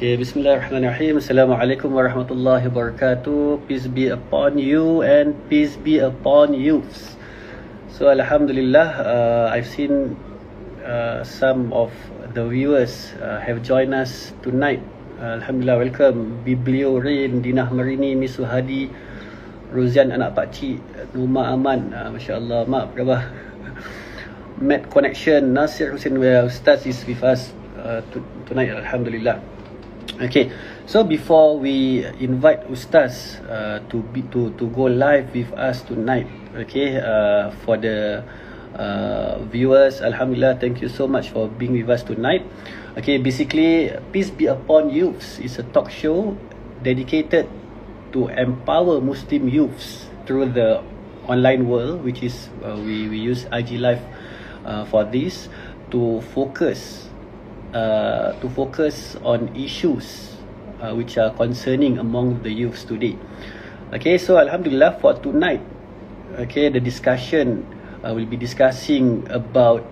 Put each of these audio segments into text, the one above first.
Okay, Bismillahirrahmanirrahim. Assalamualaikum warahmatullahi wabarakatuh. Peace be upon you and peace be upon youths. So, Alhamdulillah, uh, I've seen uh, some of the viewers uh, have joined us tonight. Uh, Alhamdulillah, welcome. Biblio Rain, Dinah Marini, Miss Suhadi, Rozian anak pakcik, Numa Aman. Uh, Masya Allah, mak berapa? Met Connection, Nasir Hussein, where Ustaz is with us uh, tonight. Alhamdulillah. Okay, so before we invite Ustaz uh, to be to to go live with us tonight, okay, uh, for the uh, viewers, Alhamdulillah, thank you so much for being with us tonight. Okay, basically, peace be upon youths is a talk show dedicated to empower Muslim youths through the online world, which is uh, we we use IG Live uh, for this to focus uh, to focus on issues uh, which are concerning among the youths today. Okay, so Alhamdulillah for tonight, okay, the discussion uh, will be discussing about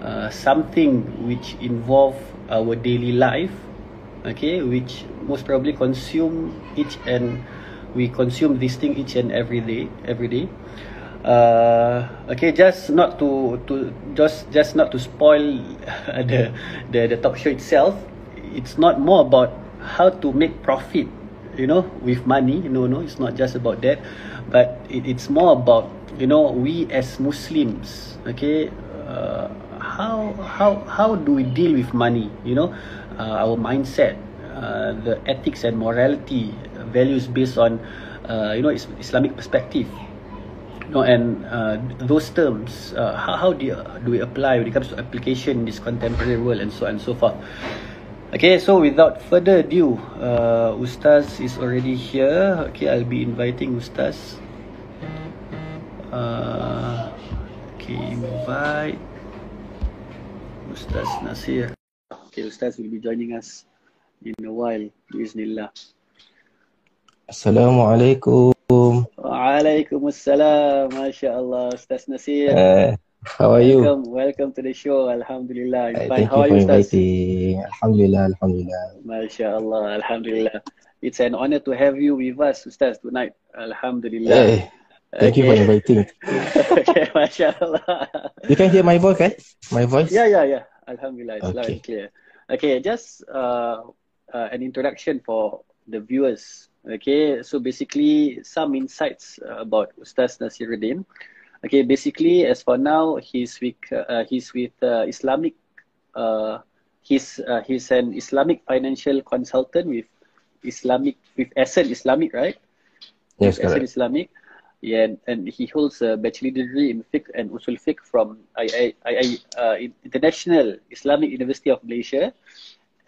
uh, something which involve our daily life, okay, which most probably consume each and we consume this thing each and every day, every day uh, okay just not to to just just not to spoil the the the talk show itself. It's not more about how to make profit you know with money. No no it's not just about that. But it, it's more about you know we as muslims okay uh, how how how do we deal with money you know? Uh, our mindset uh, the ethics and morality values based on uh, you know islamic perspective no and uh, those terms uh, how, how do you, do we apply when it comes to application in this contemporary world and so on and so forth? Okay so without further ado uh, ustaz is already here. Okay i'll be inviting ustaz. Uh, okay invite ustaz nasir. Okay ustaz will be joining us in a while bismillah assalamualaikum Waalaikumsalam. Masya Allah. Ustaz Nasir. Uh, how are you? Welcome, welcome to the show. Alhamdulillah. Uh, thank how you for inviting. Alhamdulillah. Alhamdulillah. Masya Allah. Alhamdulillah. It's an honor to have you with us, Ustaz, tonight. Alhamdulillah. Hey, thank okay. you for inviting. okay, Masya Allah. You can hear my voice, right? My voice? Yeah, yeah, yeah. Alhamdulillah. It's okay. loud and clear. Okay, just uh, uh, an introduction for the viewers Okay, so basically some insights uh, about Ustaz Nasiruddin. Okay, basically as for now, he's with uh, he's with uh, Islamic. Uh, he's uh, he's an Islamic financial consultant with Islamic with Ascent Islamic, right? Yes, Ascent Islamic. Yeah, and, and he holds a bachelor degree in fiqh and usul fiqh from I, I, I, uh, International Islamic University of Malaysia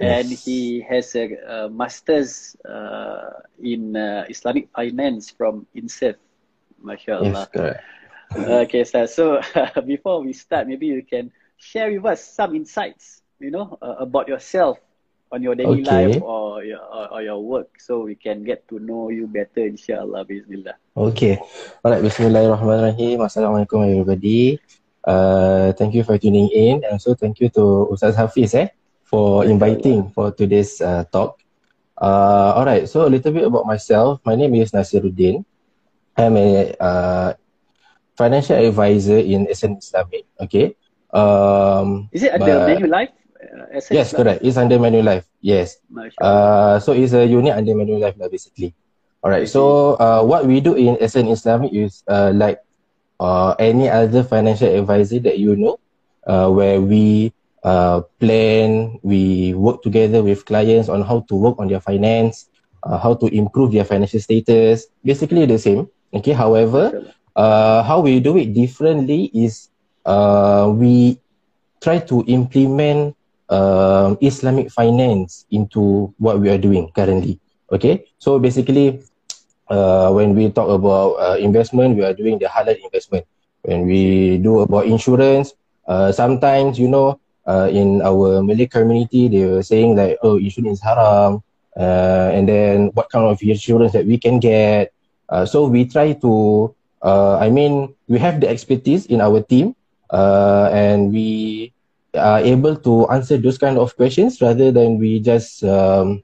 and he has a, a master's uh, in uh, Islamic finance from INSEF. MashaAllah. Yes, correct. okay, sir. So before we start, maybe you can share with us some insights, you know, uh, about yourself on your daily okay. life or your, or, or your work so we can get to know you better, inshallah. Bismillah. Okay. All right. Bismillahirrahmanirrahim. Assalamualaikum, everybody. Uh, thank you for tuning in. And so thank you to Ustaz Hafiz, eh? For inviting for today's uh, talk. Uh, all right, so a little bit about myself. My name is Nasiruddin. I'm a uh, financial advisor in Ascent Islamic. Okay. Um, is it under Manulife? Uh, yes, correct. It's under Manulife. Yes. Uh, so it's a unit under Manulife, basically. All right. So uh, what we do in Ascent Islamic is uh, like uh, any other financial advisor that you know, uh, where we uh, plan, we work together with clients on how to work on their finance, uh, how to improve their financial status, basically the same. Okay, however, uh, how we do it differently is uh, we try to implement uh, Islamic finance into what we are doing currently. Okay, so basically, uh, when we talk about uh, investment, we are doing the halal investment. When we do about insurance, uh, sometimes you know uh, in our Malay community, they were saying like, oh, insurance is haram. Uh, and then what kind of insurance that we can get. Uh, so we try to, uh, I mean, we have the expertise in our team uh, and we are able to answer those kind of questions rather than we just um,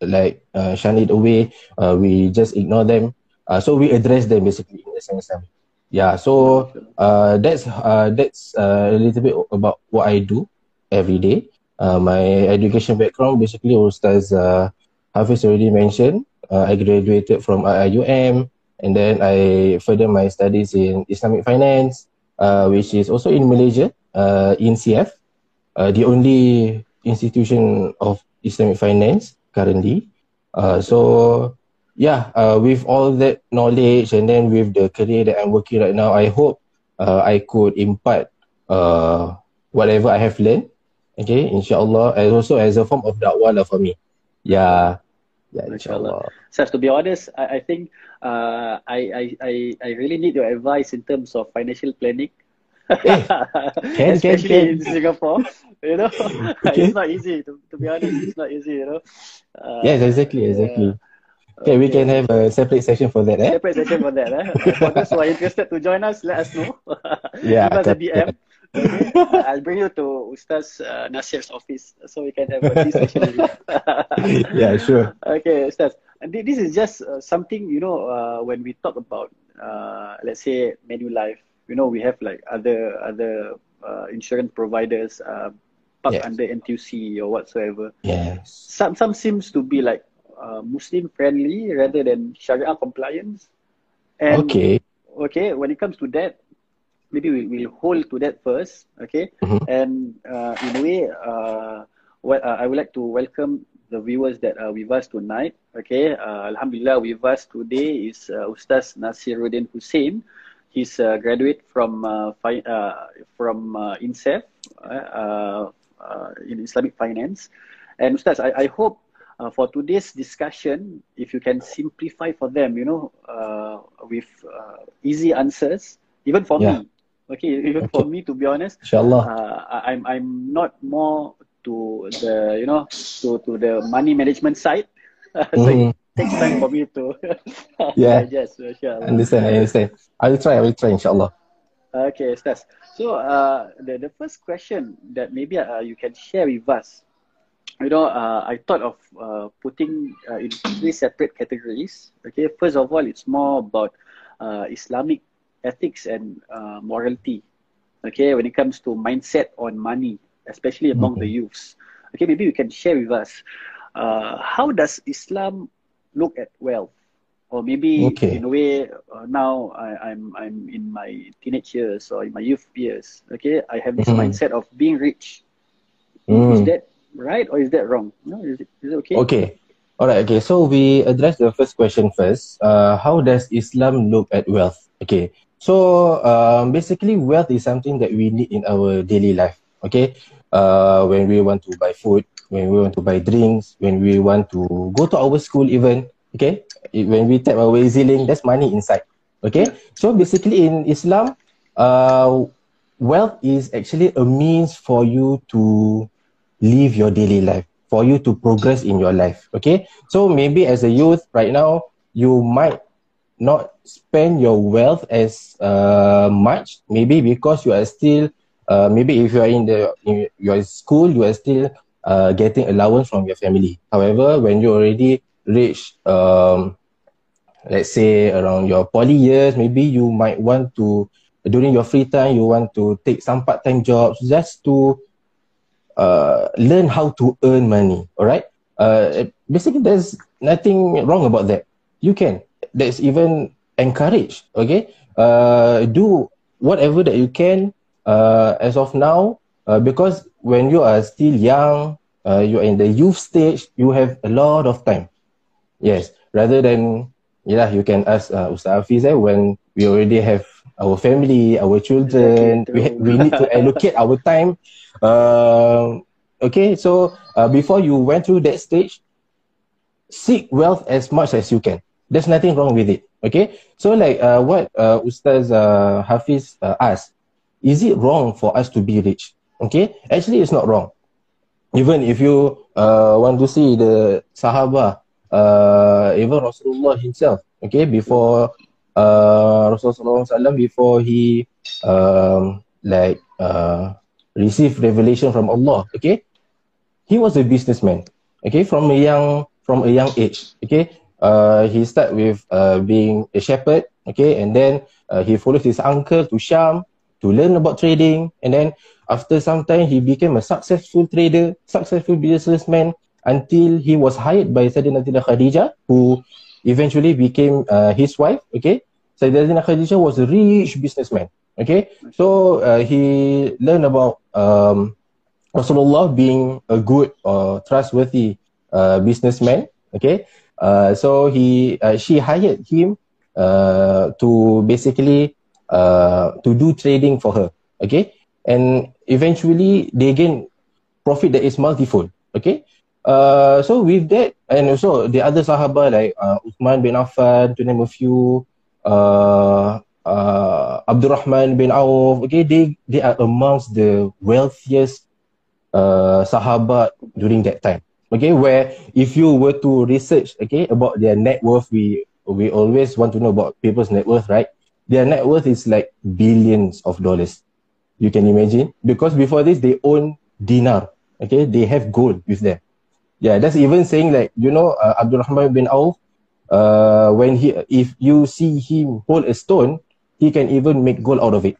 like uh, shun it away. We just ignore them. So we address them basically in the sense of yeah. So uh, that's uh, that's uh, a little bit about what I do every day. Uh, my education background basically Ustaz uh, Hafiz already mentioned. Uh, I graduated from IIUM and then I further my studies in Islamic finance, uh, which is also in Malaysia, uh, in CF, uh, the only institution of Islamic finance currently. Uh, so yeah, uh, with all that knowledge and then with the career that I'm working right now, I hope uh, I could impart uh, whatever I have learned. Okay, inshallah, and also as a form of dakwah for me. Yeah, yeah, inshallah. So to be honest, I, I think uh, I, I I really need your advice in terms of financial planning. Eh, can, Especially can, can. in Singapore, you know, okay. it's not easy. To, to be honest, it's not easy. You know. Uh, yes, exactly, exactly. Okay, we can have a separate session for that. Eh? Separate session for that. Eh? for those who are interested to join us, let us know. yeah, Give us a DM. Okay. I'll bring you to Ustaz uh, Nasir's office so we can have a session. yeah, sure. Okay, Ustaz. And this is just uh, something you know uh, when we talk about uh, let's say Manulife. You know, we have like other other uh, insurance providers uh, parked yes. under NTUC or whatsoever. Yes. Some some seems to be like uh, Muslim friendly rather than Sharia compliance. And okay. Okay, when it comes to that, maybe we will hold to that first. Okay, mm-hmm. and uh, in a way, uh, well, uh, I would like to welcome the viewers that are with us tonight. Okay, uh, Alhamdulillah, with us today is uh, Ustaz Nasiruddin Hussein. He's a graduate from uh, fi- uh, from uh, INSEF uh, uh, in Islamic finance. And Ustaz, I, I hope uh, for today's discussion, if you can simplify for them, you know, uh, with uh, easy answers, even for yeah. me, okay, even okay. for me, to be honest, Inshallah. Uh, I'm I'm not more to the you know to to the money management side, so mm-hmm. it takes time for me to yeah, yes, inshallah. Understand, I understand. I will try. I will try, inshallah. Okay, Stas. So, uh, the the first question that maybe uh, you can share with us you know, uh, I thought of uh, putting uh, in three separate categories. Okay, first of all, it's more about uh, Islamic ethics and uh, morality. Okay, when it comes to mindset on money, especially among mm-hmm. the youths. Okay, maybe you can share with us uh, how does Islam look at wealth, or maybe okay. in a way now I, am I'm, I'm in my teenage years or in my youth years. Okay, I have this mm-hmm. mindset of being rich. Mm. Is that right or is that wrong? No, is it, is it okay? Okay. All right. Okay. So we address the first question first. Uh, how does Islam look at wealth? Okay. So um, basically, wealth is something that we need in our daily life. Okay. Uh, when we want to buy food, when we want to buy drinks, when we want to go to our school, even okay, when we tap our EZ-Link, that's money inside. Okay. So basically, in Islam, uh, wealth is actually a means for you to live your daily life for you to progress in your life okay? So maybe as a youth right now you might not spend your wealth as uh, much maybe because you are still uh, maybe if you are in the in your school you are still uh, getting allowance from your family. However when you already reach um, let's say around your poly years maybe you might want to during your free time you want to take some part-time jobs just to uh, learn how to earn money. All right. Uh, basically, there's nothing wrong about that. You can. That's even encouraged. Okay. Uh, do whatever that you can. Uh, as of now, uh, because when you are still young, uh, you're in the youth stage, you have a lot of time. Yes. Rather than yeah, you can ask uh, Ustaz Hafiz eh, when we already have our family, our children. we, we need to allocate our time. Uh, okay, so uh, before you went through that stage, seek wealth as much as you can. There's nothing wrong with it. Okay, so like uh, what uh, Ustaz uh, Hafiz uh, asked, is it wrong for us to be rich? Okay, actually, it's not wrong. Even if you uh, want to see the Sahaba, uh, even Rasulullah himself, okay, before uh, Rasulullah SAW before he um, like uh, received revelation from Allah. Okay, he was a businessman. Okay, from a young from a young age. Okay, uh, he start with uh, being a shepherd. Okay, and then uh, he follows his uncle to Sham to learn about trading, and then after some time he became a successful trader, successful businessman until he was hired by Sayyidatina Khadijah, who eventually became uh, his wife. Okay, Sayyidatina Khadijah was a rich businessman. Okay, so uh, he learned about um, Rasulullah being a good or trustworthy uh, businessman. Okay, uh, so he uh, she hired him to basically to do trading for her. Okay, and eventually they gain profit that is multifold. Okay, uh, so with that and also the other Sahaba like uh, Uthman bin Affan to name a few, uh, uh, Abdurrahman bin Auf. Okay, they they are amongst the wealthiest uh, sahabat during that time. Okay, where if you were to research, okay, about their net worth, we we always want to know about people's net worth, right? Their net worth is like billions of dollars. You can imagine because before this they own dinar. Okay, they have gold with them. Yeah, that's even saying like you know uh, Abdul Rahman bin Auf. Uh, when he if you see him hold a stone, he can even make gold out of it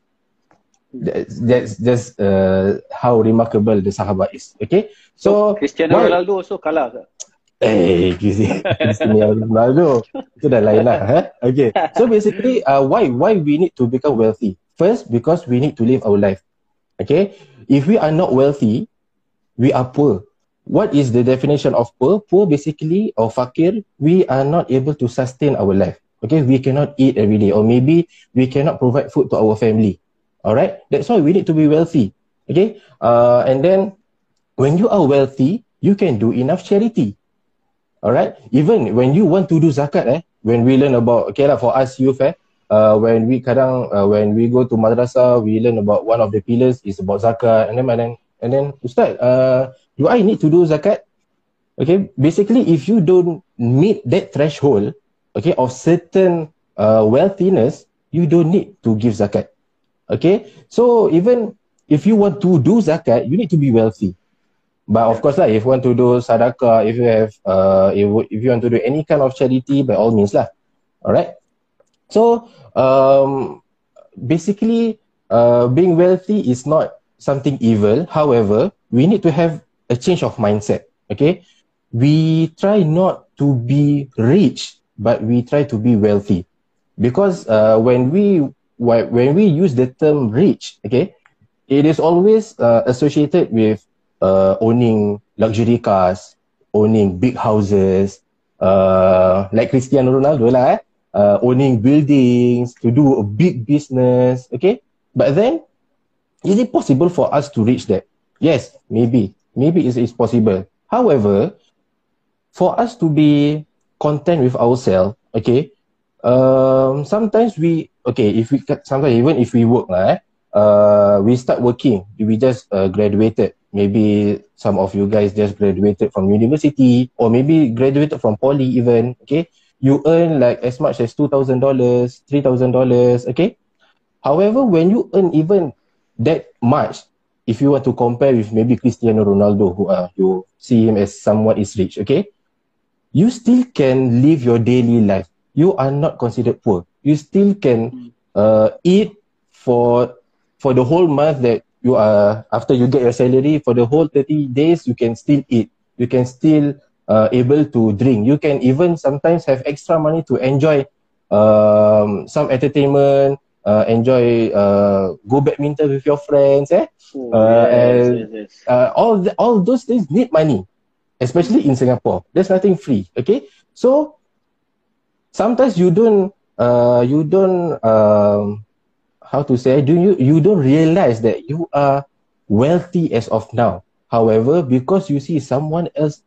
that's just uh, how remarkable the sahabat is. Okay, so, so Cristiano why? Ronaldo also kalah? Eh, Cristiano Ronaldo itu dah lain lah. Huh? Okay, so basically, uh, why why we need to become wealthy? First, because we need to live our life. Okay, if we are not wealthy, we are poor. What is the definition of poor? Poor basically or fakir, we are not able to sustain our life. Okay, we cannot eat every day, or maybe we cannot provide food to our family. Alright, that's why we need to be wealthy. Okay, uh, and then when you are wealthy, you can do enough charity. Alright, even when you want to do zakat, eh, when we learn about okay lah for us youth, eh, uh, when we kadang uh, when we go to madrasah, we learn about one of the pillars is about zakat, and then and then and then Ustaz, uh, do I need to do zakat? Okay, basically if you don't meet that threshold, okay, of certain uh, wealthiness, you don't need to give zakat. Okay, so even if you want to do zakat, you need to be wealthy. But of course lah, if you want to do sadaqah, if you have, uh, if, if you want to do any kind of charity, by all means lah. Alright. So um, basically, uh, being wealthy is not something evil. However, we need to have a change of mindset. Okay, we try not to be rich, but we try to be wealthy, because uh, when we when we use the term rich, okay, it is always uh, associated with uh, owning luxury cars, owning big houses, uh, like Cristiano Ronaldo lah, eh? uh, owning buildings, to do a big business, okay. But then, is it possible for us to reach that? Yes, maybe, maybe it is possible. However, for us to be content with ourselves, okay, um, sometimes we okay if we sometimes even if we work lah, eh, uh, we start working. We just uh, graduated. Maybe some of you guys just graduated from university or maybe graduated from poly even okay? You earn like as much as two thousand dollars three thousand dollars okay? However when you earn even that much if you want to compare with maybe Cristiano Ronaldo who uh, you see him as someone is rich okay you still can live your daily life you are not considered poor. You still can uh, eat for for the whole month that you are after you get your salary for the whole 30 days you can still eat. You can still uh, able to drink. You can even sometimes have extra money to enjoy um, some entertainment, uh, enjoy uh, go badminton with your friends, eh? Oh, uh, yes, and yes, yes. Uh, all the, all those things need money, especially in Singapore. There's nothing free. Okay, so sometimes you don't uh, you don't um, how to say do you you don't realize that you are wealthy as of now however because you see someone else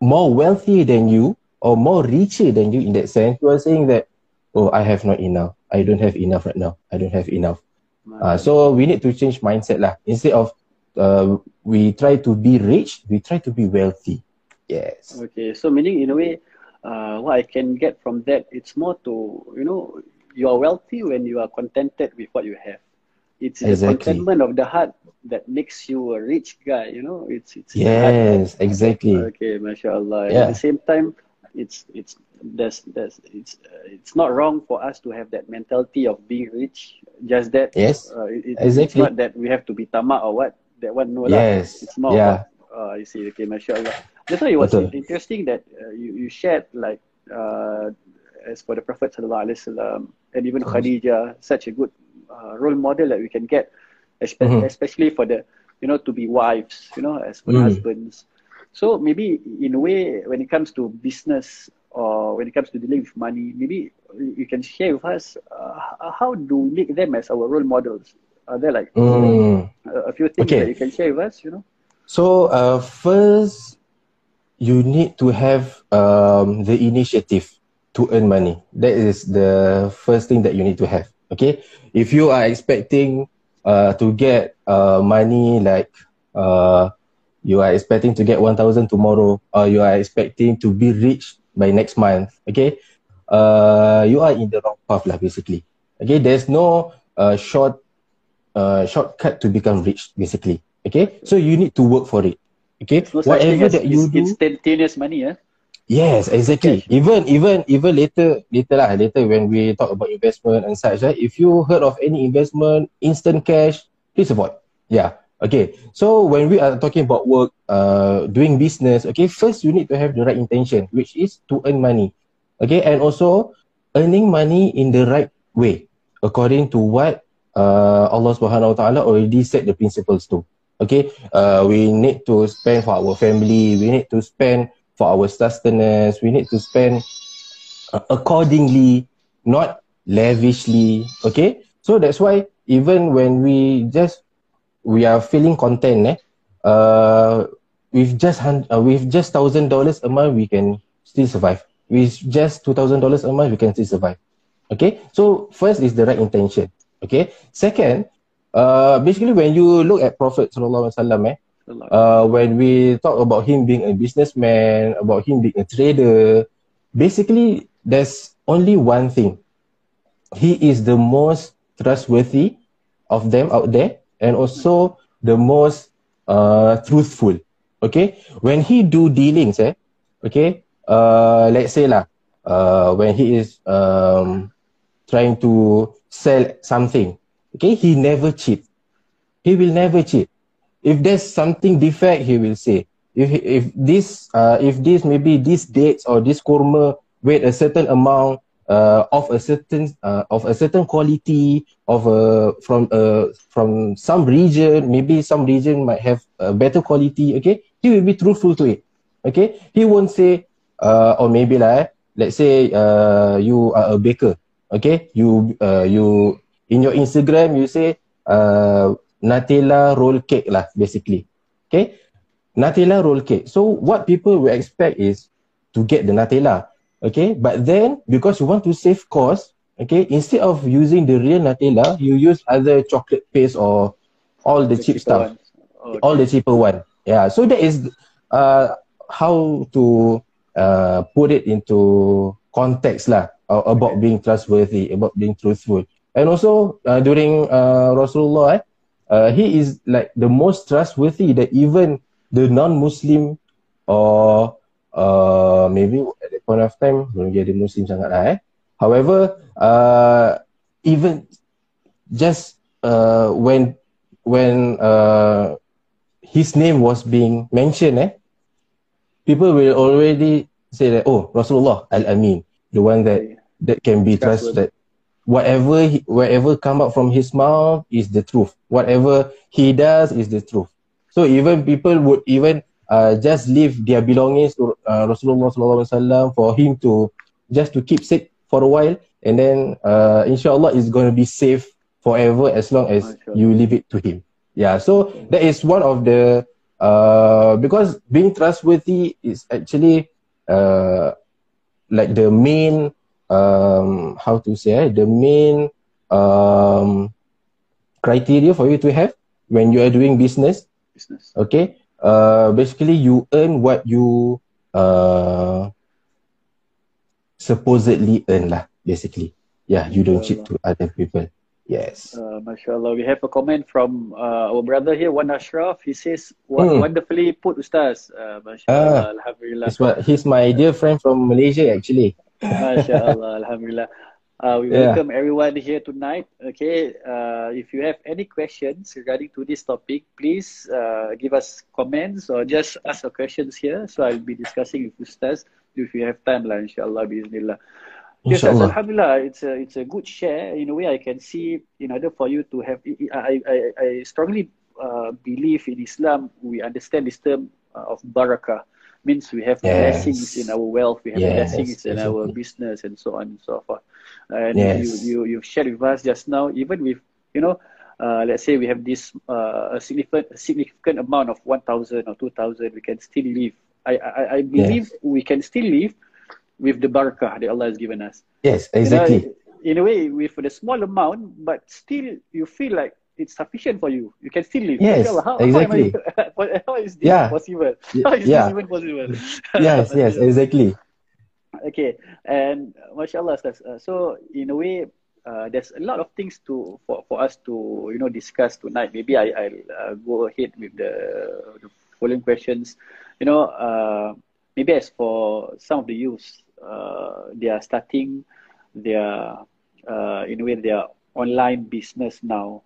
more wealthy than you or more richer than you in that sense you are saying that oh i have not enough i don't have enough right now i don't have enough uh, so we need to change mindset lah instead of uh, we try to be rich we try to be wealthy yes okay so meaning in a way uh, what I can get from that, it's more to, you know, you are wealthy when you are contented with what you have. it's exactly. the contentment of the heart that makes you a rich guy. You know, it's it's yes, exactly. Okay, mashallah. Yeah. At the same time, it's it's there's there's it's uh, it's not wrong for us to have that mentality of being rich. Just that. Yes. Uh, it, exactly. It's not that we have to be tamak or what. That one no yes. Lah. It's more. Yeah. About, uh, you see, okay, mashallah. That's why it was Betul. interesting that uh, you you shared like uh, as for the Prophet sallallahu alaihi wasallam and even Khadijah, such a good uh, role model that we can get, especially, mm-hmm. especially for the, you know, to be wives, you know, as for mm-hmm. husbands. So maybe in a way, when it comes to business when it comes to dealing with money, maybe you can share with us uh, how do we make them as our role models? Are there like mm. a, few things okay. that you can share with us? You know. So uh, first, you need to have um, the initiative to earn money. That is the first thing that you need to have. Okay, if you are expecting uh, to get uh, money like uh, you are expecting to get 1000 tomorrow or you are expecting to be rich by next month okay uh, you are in the wrong path lah basically okay there's no uh, short uh, shortcut to become rich basically okay so you need to work for it okay no whatever that you do instantaneous money yeah. Yes, exactly. Cash. Even even even later later lah later when we talk about investment and such, right? If you heard of any investment, instant cash, please avoid. Yeah. Okay. So when we are talking about work, uh, doing business, okay, first you need to have the right intention, which is to earn money. Okay, and also earning money in the right way, according to what uh, Allah Subhanahu Wa Taala already set the principles to. Okay, uh, we need to spend for our family. We need to spend for our sustenance. We need to spend uh, accordingly, not lavishly. Okay, so that's why even when we just we are feeling content, eh, uh, with just uh, with just thousand dollars a month, we can still survive. With just two thousand dollars a month, we can still survive. Okay, so first is the right intention. Okay, second, uh, basically when you look at Prophet Sallallahu Alaihi Wasallam, eh, uh, when we talk about him being a businessman, about him being a trader, basically there's only one thing. He is the most trustworthy of them out there and also the most uh, truthful. Okay, when he do dealings, eh, okay, uh, let's say lah, uh, when he is um, trying to sell something, okay, he never cheat. He will never cheat. If there's something defect he will say. If if this uh, if this maybe this dates or this kurma weight a certain amount uh, of a certain uh, of a certain quality of a from uh, from some region maybe some region might have a better quality okay he will be truthful to it okay he won't say uh, or maybe like let's say uh, you are a baker okay you uh, you in your instagram you say uh, Nutella roll cake lah basically. Okay. Nutella roll cake. So what people will expect is to get the Nutella. Okay. But then because you want to save cost, okay, instead of using the real Nutella, you use other chocolate paste or all the, the cheap stuff. Okay. All the cheaper one. Yeah. So that is uh, how to uh, put it into context lah about okay. being trustworthy, about being truthful. And also uh, during uh, Rasulullah, eh, uh, he is like the most trustworthy that even the non-Muslim or uh, maybe at that point of time belum jadi Muslim sangat lah eh. However, uh, even just uh, when when uh, his name was being mentioned, eh, people will already say that oh Rasulullah Al Amin, the one that that can be trusted whatever he, whatever come out from his mouth is the truth. Whatever he does is the truth. So even people would even uh, just leave their belongings to uh, Rasulullah sallallahu alaihi wasallam for him to just to keep safe for a while, and then uh, inshallah is going to be safe forever as long as you leave it to him. Yeah. So that is one of the uh, because being trustworthy is actually uh, like the main um, how to say eh, the main um, criteria for you to have when you are doing business. Business. Okay. Uh, basically, you earn what you uh, supposedly earn lah. Basically, yeah, you don't cheat to other people. Yes. Uh, mashallah. We have a comment from uh, our brother here, Wan Ashraf. He says, hmm. wonderfully put, Ustaz. Uh, mashallah. Ah, Alhamdulillah. He's, what, he's my dear friend from Malaysia, actually. mashallah. Alhamdulillah. Uh, we yeah. welcome everyone here tonight. Okay, uh, if you have any questions regarding to this topic, please uh, give us comments or just ask your questions here. So I'll be discussing with Ustaz if you have time, lah, inshallah, bismillah. Yes, Alhamdulillah, it's a it's a good share. In a way, I can see in order for you to have, I I I strongly uh, believe in Islam. We understand this term uh, of barakah means we have yes. blessings in our wealth, we have yes, blessings in our business, and so on and so forth. And yes. you you you've shared with us just now, even with you know. Uh, let's say we have this uh, a significant a significant amount of 1000 or 2000 we can still live i i, I believe we can still live with the barakah that Allah has given us. Yes, exactly. You know, in a way, with the small amount, but still you feel like it's sufficient for you. You can still live. Yes, how, exactly. How, I, how is this yeah. possible? How is yeah. this even possible? yes, yes, exactly. Okay, and mashallah, uh, so in a way, uh, there's a lot of things to for, for us to you know discuss tonight. Maybe I I'll uh, go ahead with the, the following questions. You know, uh, maybe as for some of the youths, uh, they are starting their uh, in a way their online business now.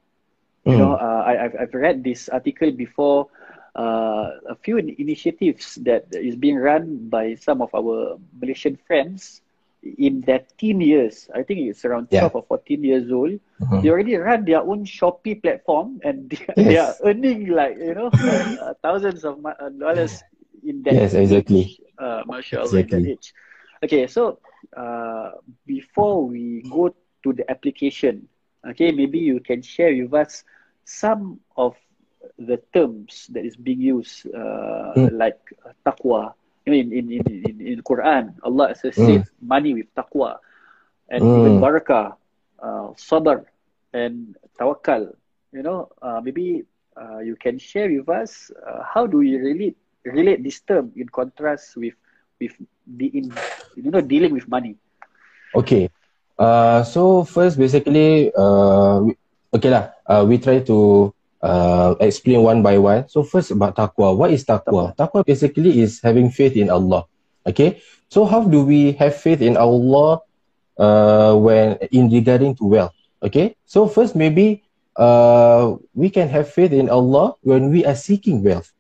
Mm. You know, uh, I, I've I've read this article before. Uh, a few initiatives that is being run by some of our Malaysian friends in their teen years. I think it's around yeah. 12 or 14 years old. Mm-hmm. They already run their own Shopee platform and they, yes. they are earning like, you know, uh, thousands of uh, dollars in that yes, exactly. age. Uh, exactly. in that age. Okay, so uh, before we go to the application, okay, maybe you can share with us some of the terms that is being used, uh, mm. like taqwa. In in in in, in Quran, Allah says mm. money with taqwa, and mm. even barakah, uh, sabr, and tawakkal. You know, uh, maybe uh, you can share with us uh, how do you relate relate this term in contrast with with the in you know dealing with money. Okay. Uh so first basically uh we, okay lah. Uh, we try to uh explain one by one. So first about taqwa. What is taqwa? Taqwa basically is having faith in allah. Okay? So how do we have faith in allah uh when in regarding to wealth? Okay? So first maybe uh we can have faith in allah when we are seeking wealth.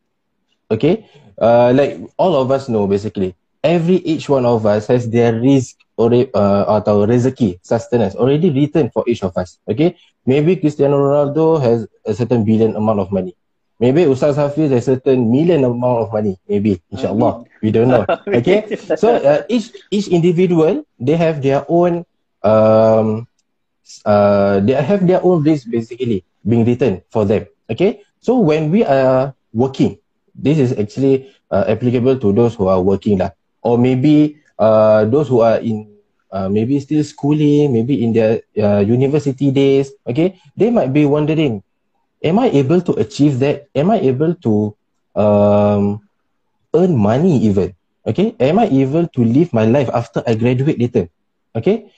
Okay? Uh like all of us know basically every each one of us has their risk or uh, atau rezeki sustenance already written for each of us. Okay? Maybe cristiano ronaldo has a certain billion amount of money. Maybe ustaz hafiz has a certain million amount of money. Maybe insyaallah. We don't know. Okay? So uh, each each individual they have their own um uh they have their own risk basically being written for them. Okay? So when we are working this is actually uh, applicable to those who are working lah or maybe uh, those who are in uh, maybe still schooling, maybe in their uh, university days, okay, they might be wondering, am I able to achieve that? Am I able to um, earn money even? Okay, am I able to live my life after I graduate later? Okay,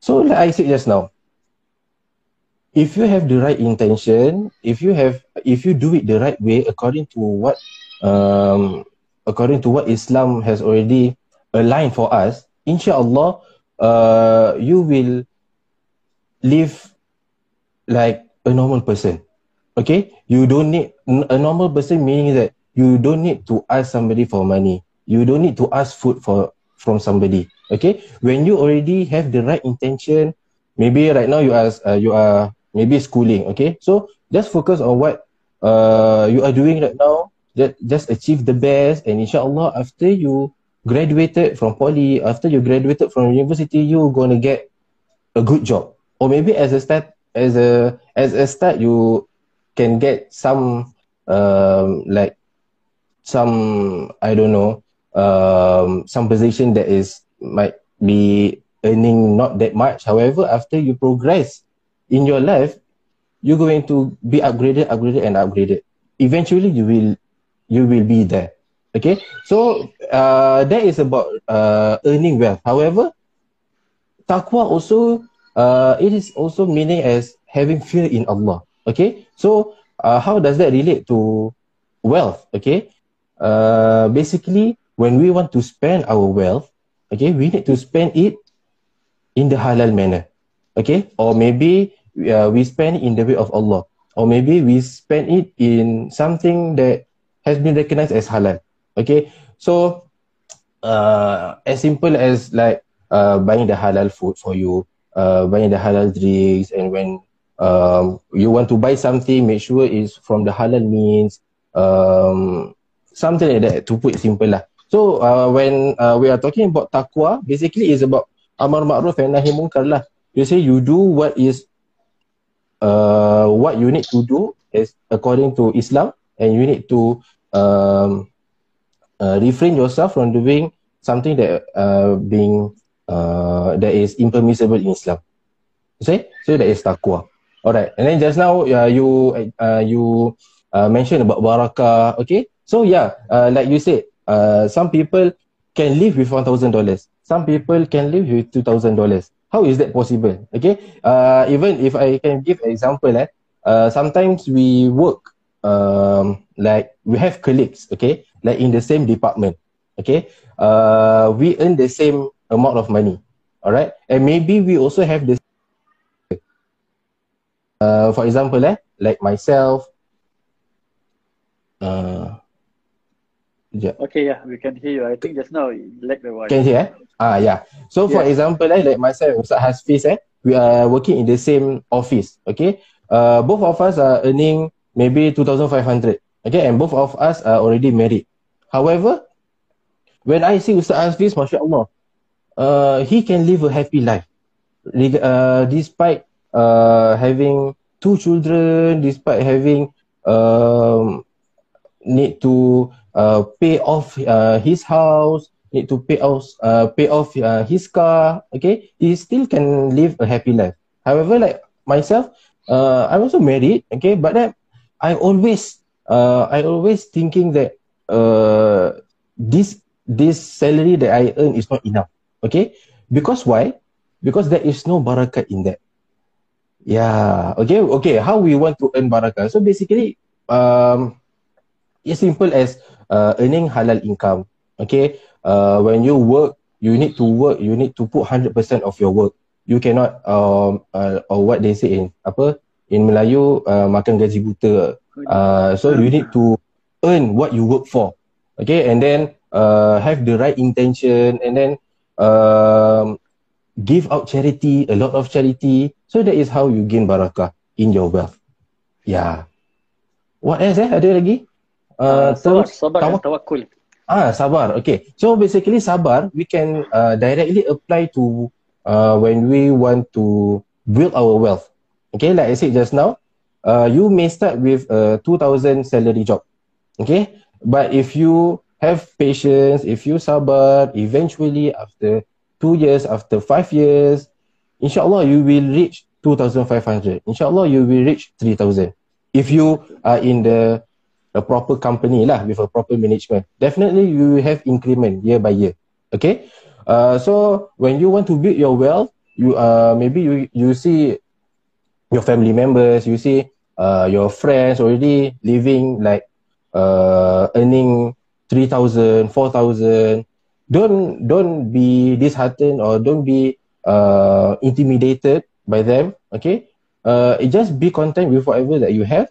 so like I said just now, if you have the right intention, if you have, if you do it the right way according to what um, according to what Islam has already aligned for us, inshallah, uh, you will live like a normal person. Okay, you don't need a normal person meaning that you don't need to ask somebody for money. You don't need to ask food for from somebody. Okay, when you already have the right intention, maybe right now you are uh, you are maybe schooling. Okay, so just focus on what uh, you are doing right now just achieve the best and inshallah after you graduated from poly after you graduated from university you're to get a good job. Or maybe as a start as a as a start you can get some um like some i don't know um some position that is might be earning not that much. However after you progress in your life you're going to be upgraded upgraded and upgraded. Eventually you will you will be there. Okay, so uh, that is about uh, earning wealth. However, taqwa also uh, it is also meaning as having fear in Allah. Okay, so uh, how does that relate to wealth? Okay, uh, basically when we want to spend our wealth, okay, we need to spend it in the halal manner. Okay, or maybe uh, we spend in the way of Allah, or maybe we spend it in something that has been recognized as halal. Okay, so uh, as simple as like uh, buying the halal food for you, uh, buying the halal drinks, and when um, you want to buy something, make sure it's from the halal means, um, something like that. To put simple lah. So uh, when uh, we are talking about takwa, basically is about amar ma'ruf and nahi munkar lah. You say you do what is uh, what you need to do is according to Islam, and you need to um, uh, refrain yourself from doing something that uh, being uh, that is impermissible in Islam. See? So that is taqwa. Alright. And then just now uh, you uh, you uh, mentioned about barakah. Okay. So yeah, uh, like you said, uh, some people can live with one thousand dollars. Some people can live with two thousand dollars. How is that possible? Okay. Uh, even if I can give an example, eh, uh, sometimes we work um, like we have colleagues. Okay, like in the same department. Okay, uh, we earn the same amount of money. All right, and maybe we also have this. Uh, for example, eh, like myself. Uh, yeah. Okay, yeah, we can hear you. I think just now like the voice. Can hear? Eh? Ah, yeah. So for yeah. example, eh, like myself, Ustaz Hasfiz, eh, we are working in the same office. Okay, uh, both of us are earning maybe two thousand five hundred. Okay, and both of us are already married. However, when I see Ustaz Hasfiz, masya Allah, uh, he can live a happy life uh, despite uh, having two children, despite having um, need to uh, pay off uh, his house, need to pay off uh, pay off uh, his car. Okay, he still can live a happy life. However, like myself, uh, I'm also married. Okay, but then I always uh, I always thinking that uh, this this salary that I earn is not enough. Okay, because why? Because there is no barakat in that. Yeah. Okay. Okay. How we want to earn barakah? So basically, um, it's simple as uh, earning halal income. Okay. Uh, when you work, you need to work. You need to put hundred percent of your work. You cannot um uh, or what they say in apa in Melayu uh, makan gaji buta. Uh, so you need to earn what you work for. Okay. And then uh, have the right intention. And then um, give out charity, a lot of charity. So that is how you gain barakah in your wealth. Yeah. What else eh? Ada lagi? Uh, uh, sabar, sabar tawa- tawakul. Ah, sabar. Okay. So basically sabar, we can uh, directly apply to uh, when we want to build our wealth. Okay, like I said just now, uh, you may start with a 2000 salary job. Okay. But if you have patience, if you sabar, eventually after two years, after five years, inshallah you will reach 2,500. Inshallah you will reach 3,000. If you are in the a proper company lah with a proper management, definitely you will have increment year by year. Okay. Uh, so when you want to build your wealth, you uh maybe you you see your family members, you see uh your friends already living like uh earning 3,000, 4,000, don't don't be disheartened or don't be uh, intimidated by them okay? Uh, just be content with whatever that you have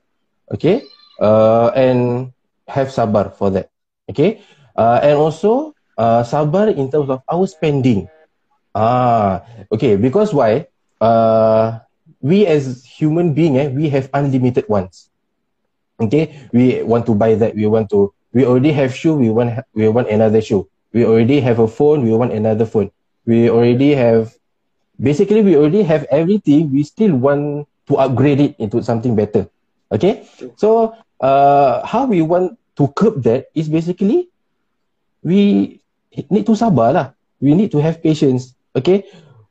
okay? Uh, and have sabar for that okay? Uh, and also uh, sabar in terms of our spending. Ah okay because why? Uh, we as human being eh, we have unlimited ones okay? We want to buy that. We want to we already have shoe we want we want another shoe. We already have a phone we want another phone. We already have basically we already have everything. We still want to upgrade it into something better. Okay? So uh how we want to curb that is basically we need to sabar lah we need to have patience. Okay?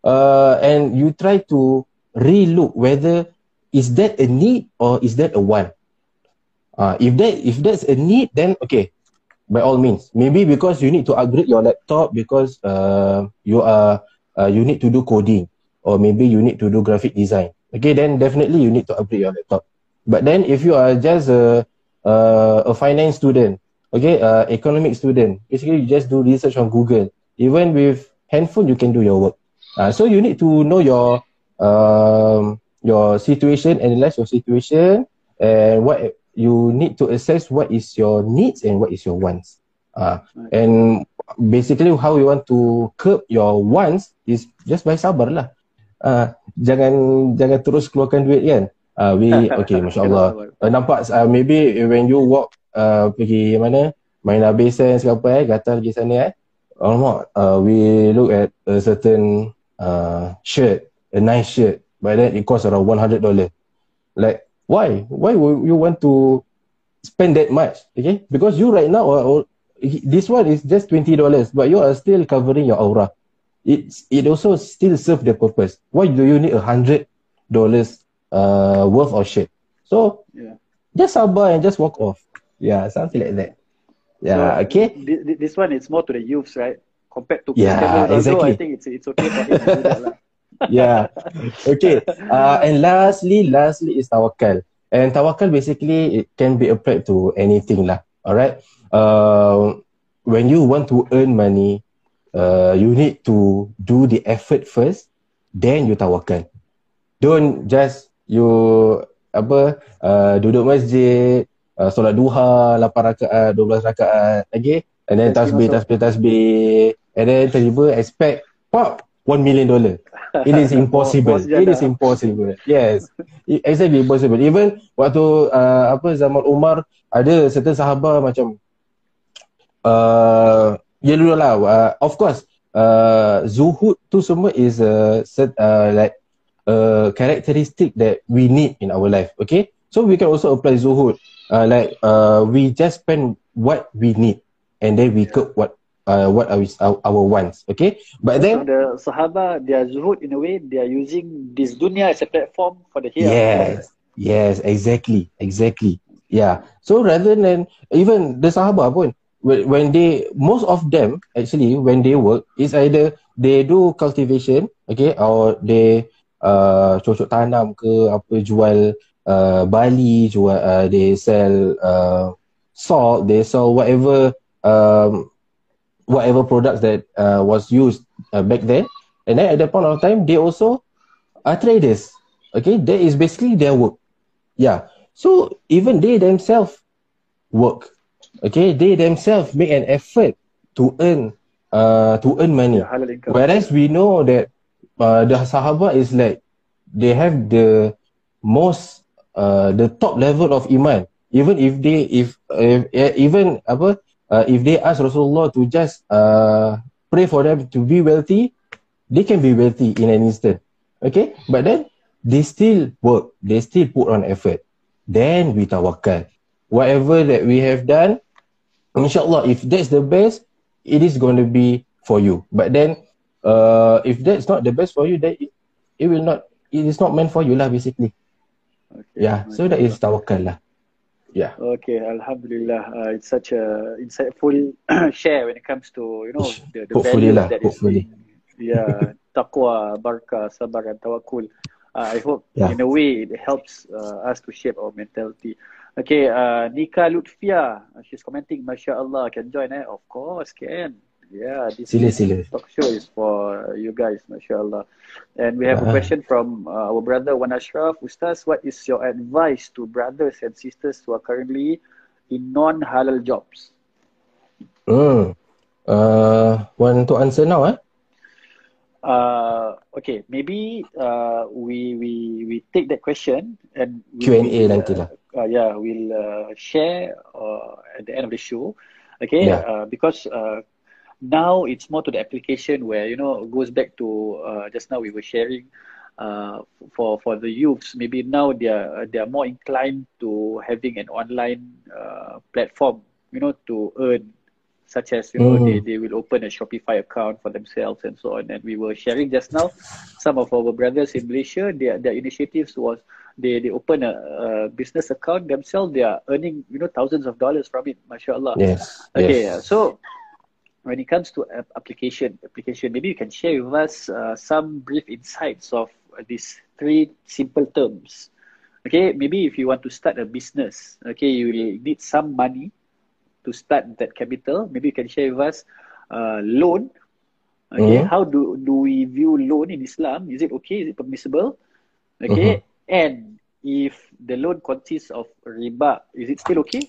Uh and you try to relook whether is that a need or is that a want uh, if that if that's a need then okay by all means maybe because you need to upgrade your laptop because uh, you are uh, you need to do coding or maybe you need to do graphic design okay, then definitely you need to upgrade your laptop. But then if you are just a uh, a finance student, okay, uh, economic student, basically you just do research on Google. Even with handphone, you can do your work. Uh, so you need to know your um, your situation, analyze your situation, and what you need to assess what is your needs and what is your wants. Uh, and basically how you want to curb your wants is just by sabar lah. Uh, jangan jangan terus keluarkan duit kan. Uh, we okay masya-Allah. Uh, nampak uh, maybe when you walk uh, pergi mana main habis sense ke apa eh gatal pergi sana eh. Alamak, uh, we look at a certain uh, shirt, a nice shirt, but then it costs around $100. Like, why? Why would you want to spend that much? Okay, because you right now, uh, this one is just $20, but you are still covering your aura it it also still serve the purpose. Why do you need a hundred dollars uh worth of shit? So yeah. just sabar and just walk off. Yeah, something like that. Yeah, so, okay. Th- this one is more to the youths, right? Compared to yeah, exactly. I think it's it's okay for him to do that. Yeah. Okay. Uh, and lastly, lastly is tawakal. And tawakal basically it can be applied to anything lah. Alright. Uh, when you want to earn money, uh, you need to do the effort first then you tawakal don't just you apa uh, duduk masjid uh, solat duha 8 rakaat 12 rakaat okay and then tasbih tasbih tasbih and then tiba expect pop 1 million dollar it is impossible it is impossible yes exactly impossible even waktu uh, apa zaman Umar ada certain sahabat macam uh, Ya dulu lah. Uh, of course, uh, zuhud tu semua is a set, uh, like a characteristic that we need in our life. Okay, so we can also apply zuhud. Uh, like uh, we just spend what we need, and then we cook what uh, what our, our our wants. Okay, but then the Sahaba, they are zuhud in a way. They are using this dunya as a platform for the here. Yes, yes, exactly, exactly. Yeah. So rather than even the Sahaba pun, when they most of them actually when they work is either they do cultivation okay or they uh cocok tanam ke apa jual uh, bali jual uh, they sell uh, salt they sell whatever um whatever products that uh, was used uh, back then. And then at that point of time they also are traders. Okay? That is basically their work. Yeah. So even they themselves work. Okay? They themselves make an effort to earn uh to earn money. Whereas we know that uh, the Sahaba is like they have the most uh the top level of iman. Even if they if, if even apa uh, if they ask rasulullah to just uh pray for them to be wealthy they can be wealthy in an instant. Okay? But then they still work. They still put on effort. Then we tawakal whatever that we have done inshallah if that's the best it is going to be for you. But then uh if that's not the best for you then it, it will not it is not meant for you lah basically. Okay. yeah so that is tawakkal lah yeah okay alhamdulillah uh, it's such a insightful share when it comes to you know the, the hopefully lah that hopefully is, yeah taqwa barakah sabar and tawakkul uh, i hope yeah. in a way it helps uh, us to shape our mentality Okay, uh, Nika Lutfia, uh, she's commenting, Masya Allah, can join eh? Of course, can. Yeah, this sila, sila. talk show is for you guys, mashallah. And we have uh-huh. a question from uh, our brother Wan Ashraf. Ustaz, what is your advice to brothers and sisters who are currently in non-halal jobs? Hmm. Uh, want to answer now, eh? Uh, okay, maybe uh, we we we take that question and Q and A nanti lah. uh, yeah, we'll uh, share uh, at the end of the show. Okay, yeah. uh, because uh, now it's more to the application where you know goes back to uh, just now we were sharing uh, for for the youths. Maybe now they are they are more inclined to having an online uh, platform, you know, to earn such as you know mm. they, they will open a Shopify account for themselves and so on. And we were sharing just now some of our brothers in Malaysia. Their their initiatives was they they open a, a business account themselves. They are earning you know thousands of dollars from it. Mashallah. Yes. Okay. Yes. So when it comes to application application, maybe you can share with us uh, some brief insights of these three simple terms. Okay, maybe if you want to start a business, okay, you will need some money to start that capital. Maybe you can share with us uh, loan. Okay, mm-hmm. how do do we view loan in Islam? Is it okay? Is it permissible? Okay, mm-hmm. and if the loan consists of riba, is it still okay?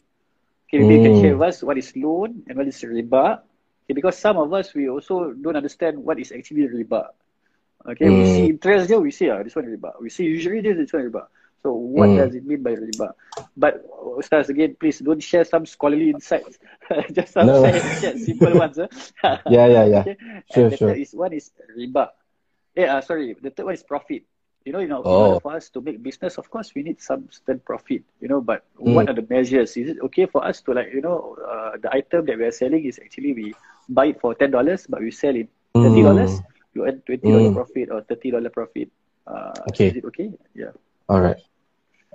Okay, maybe mm. you can share with us what is loan and what is riba. Okay, because some of us we also don't understand what is actually riba. Okay, mm. we see interest here, we see ah, this one riba. We see usually this, this one riba. So what mm. does it mean by riba? But Ustaz again, please don't share some scholarly insights. Just some no. share simple ones. Huh? yeah, yeah, yeah. Okay? Sure, and the sure. Third is one is riba. Eh, uh, sorry. The third one is profit. You know, you know, oh. for us to make business, of course, we need some certain profit. You know, but mm. what are the measures? Is it okay for us to like, you know, uh, the item that we are selling is actually we buy it for ten dollars, but we sell it thirty dollars. Mm. You earn twenty dollars mm. profit or thirty dollar profit. Uh, okay. Is it okay? Yeah. All right.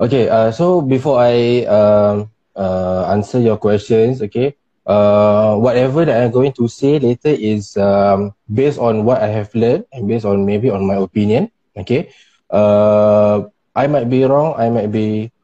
Okay, uh, so before I um, uh, answer your questions, okay, uh, whatever that I'm going to say later is um, based on what I have learned and based on maybe on my opinion, okay. Uh, I might be wrong, I might be,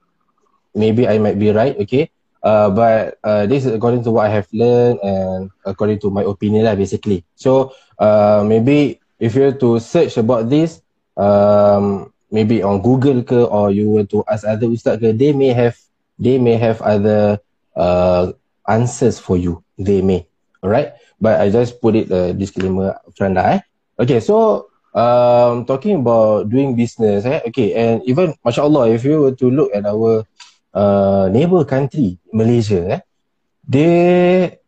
maybe I might be right, okay. Uh, but uh, this is according to what I have learned and according to my opinion lah, basically. So uh, maybe if you were to search about this, um, maybe on Google ke or you were to ask other ustaz ke they may have they may have other uh, answers for you they may alright but I just put it a uh, disclaimer front lah eh okay so um talking about doing business eh? Okay and even mashallah if you were to look at our uh, neighbor country Malaysia eh? They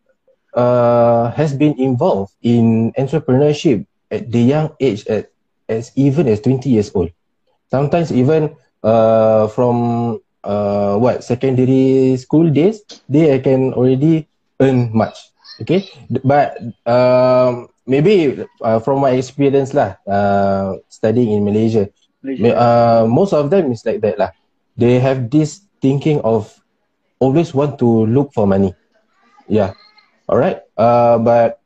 uh, has been involved in entrepreneurship at the young age at as even as 20 years old. Sometimes even uh, from uh, what secondary school days they can already earn much okay? But um, maybe uh, from my experience lah uh, studying in Malaysia, Malaysia. Uh, most of them is like that lah they have this thinking of always want to look for money yeah alright uh, but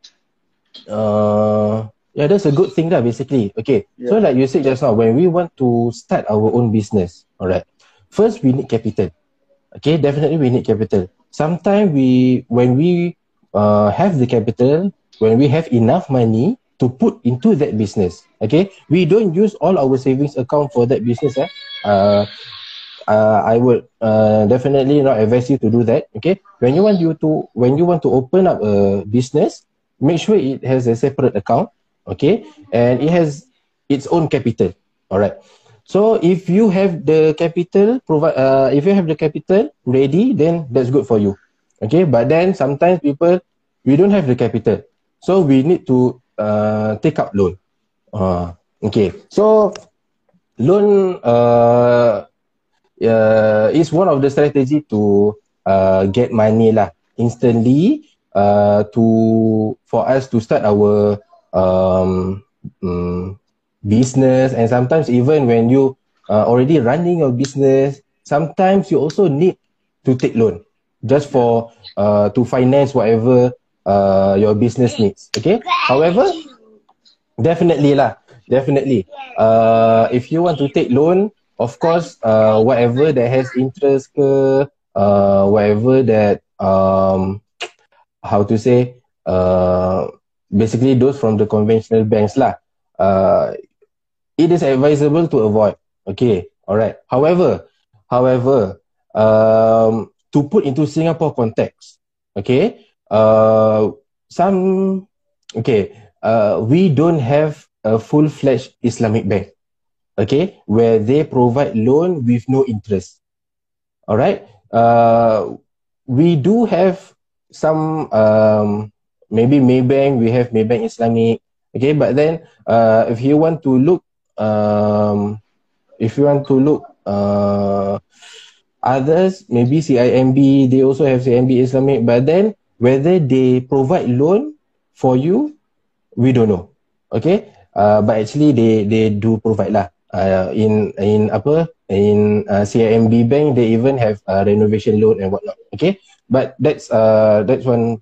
uh, Yeah, that's a good thing lah basically. Okay. Yeah. So like you said just now, when we want to start our own business, alright. First we need capital. Okay, definitely we need capital. Sometimes we when we uh, have the capital, when we have enough money to put into that business, okay, we don't use all our savings account for that business. Eh? Uh, uh, I would uh, definitely not advise you to do that. Okay, when you want you to when you want to open up a business, make sure it has a separate account okay and it has its own capital all right so if you have the capital provide uh, if you have the capital ready then that's good for you okay but then sometimes people we don't have the capital so we need to uh, take up loan. Uh, okay. So loan uh, uh, is one of the strategy to uh, get money lah. Instantly uh, to for us to start our um, um, business. And sometimes even when you uh, already running your business sometimes you also need to take loan just for uh, to finance whatever uh, your business needs okay however definitely lah definitely uh, if you want to take loan of course uh, whatever that has interest ke uh, whatever that um, how to say uh, basically those from the conventional banks lah. Uh, it is advisable to avoid. Okay, alright. However, however, um, to put into Singapore context, okay, uh, some, okay, uh, we don't have a full-fledged Islamic bank, okay, where they provide loan with no interest. Alright, uh, we do have some um, maybe Maybank, we have Maybank Islamic. Okay, but then uh, if you want to look, um, if you want to look uh, others, maybe CIMB, they also have CIMB Islamic, but then whether they provide loan for you, we don't know. Okay, uh, but actually they they do provide lah. Uh, in in apa in uh, CIMB bank they even have uh, renovation loan and whatnot. Okay, but that's uh that's one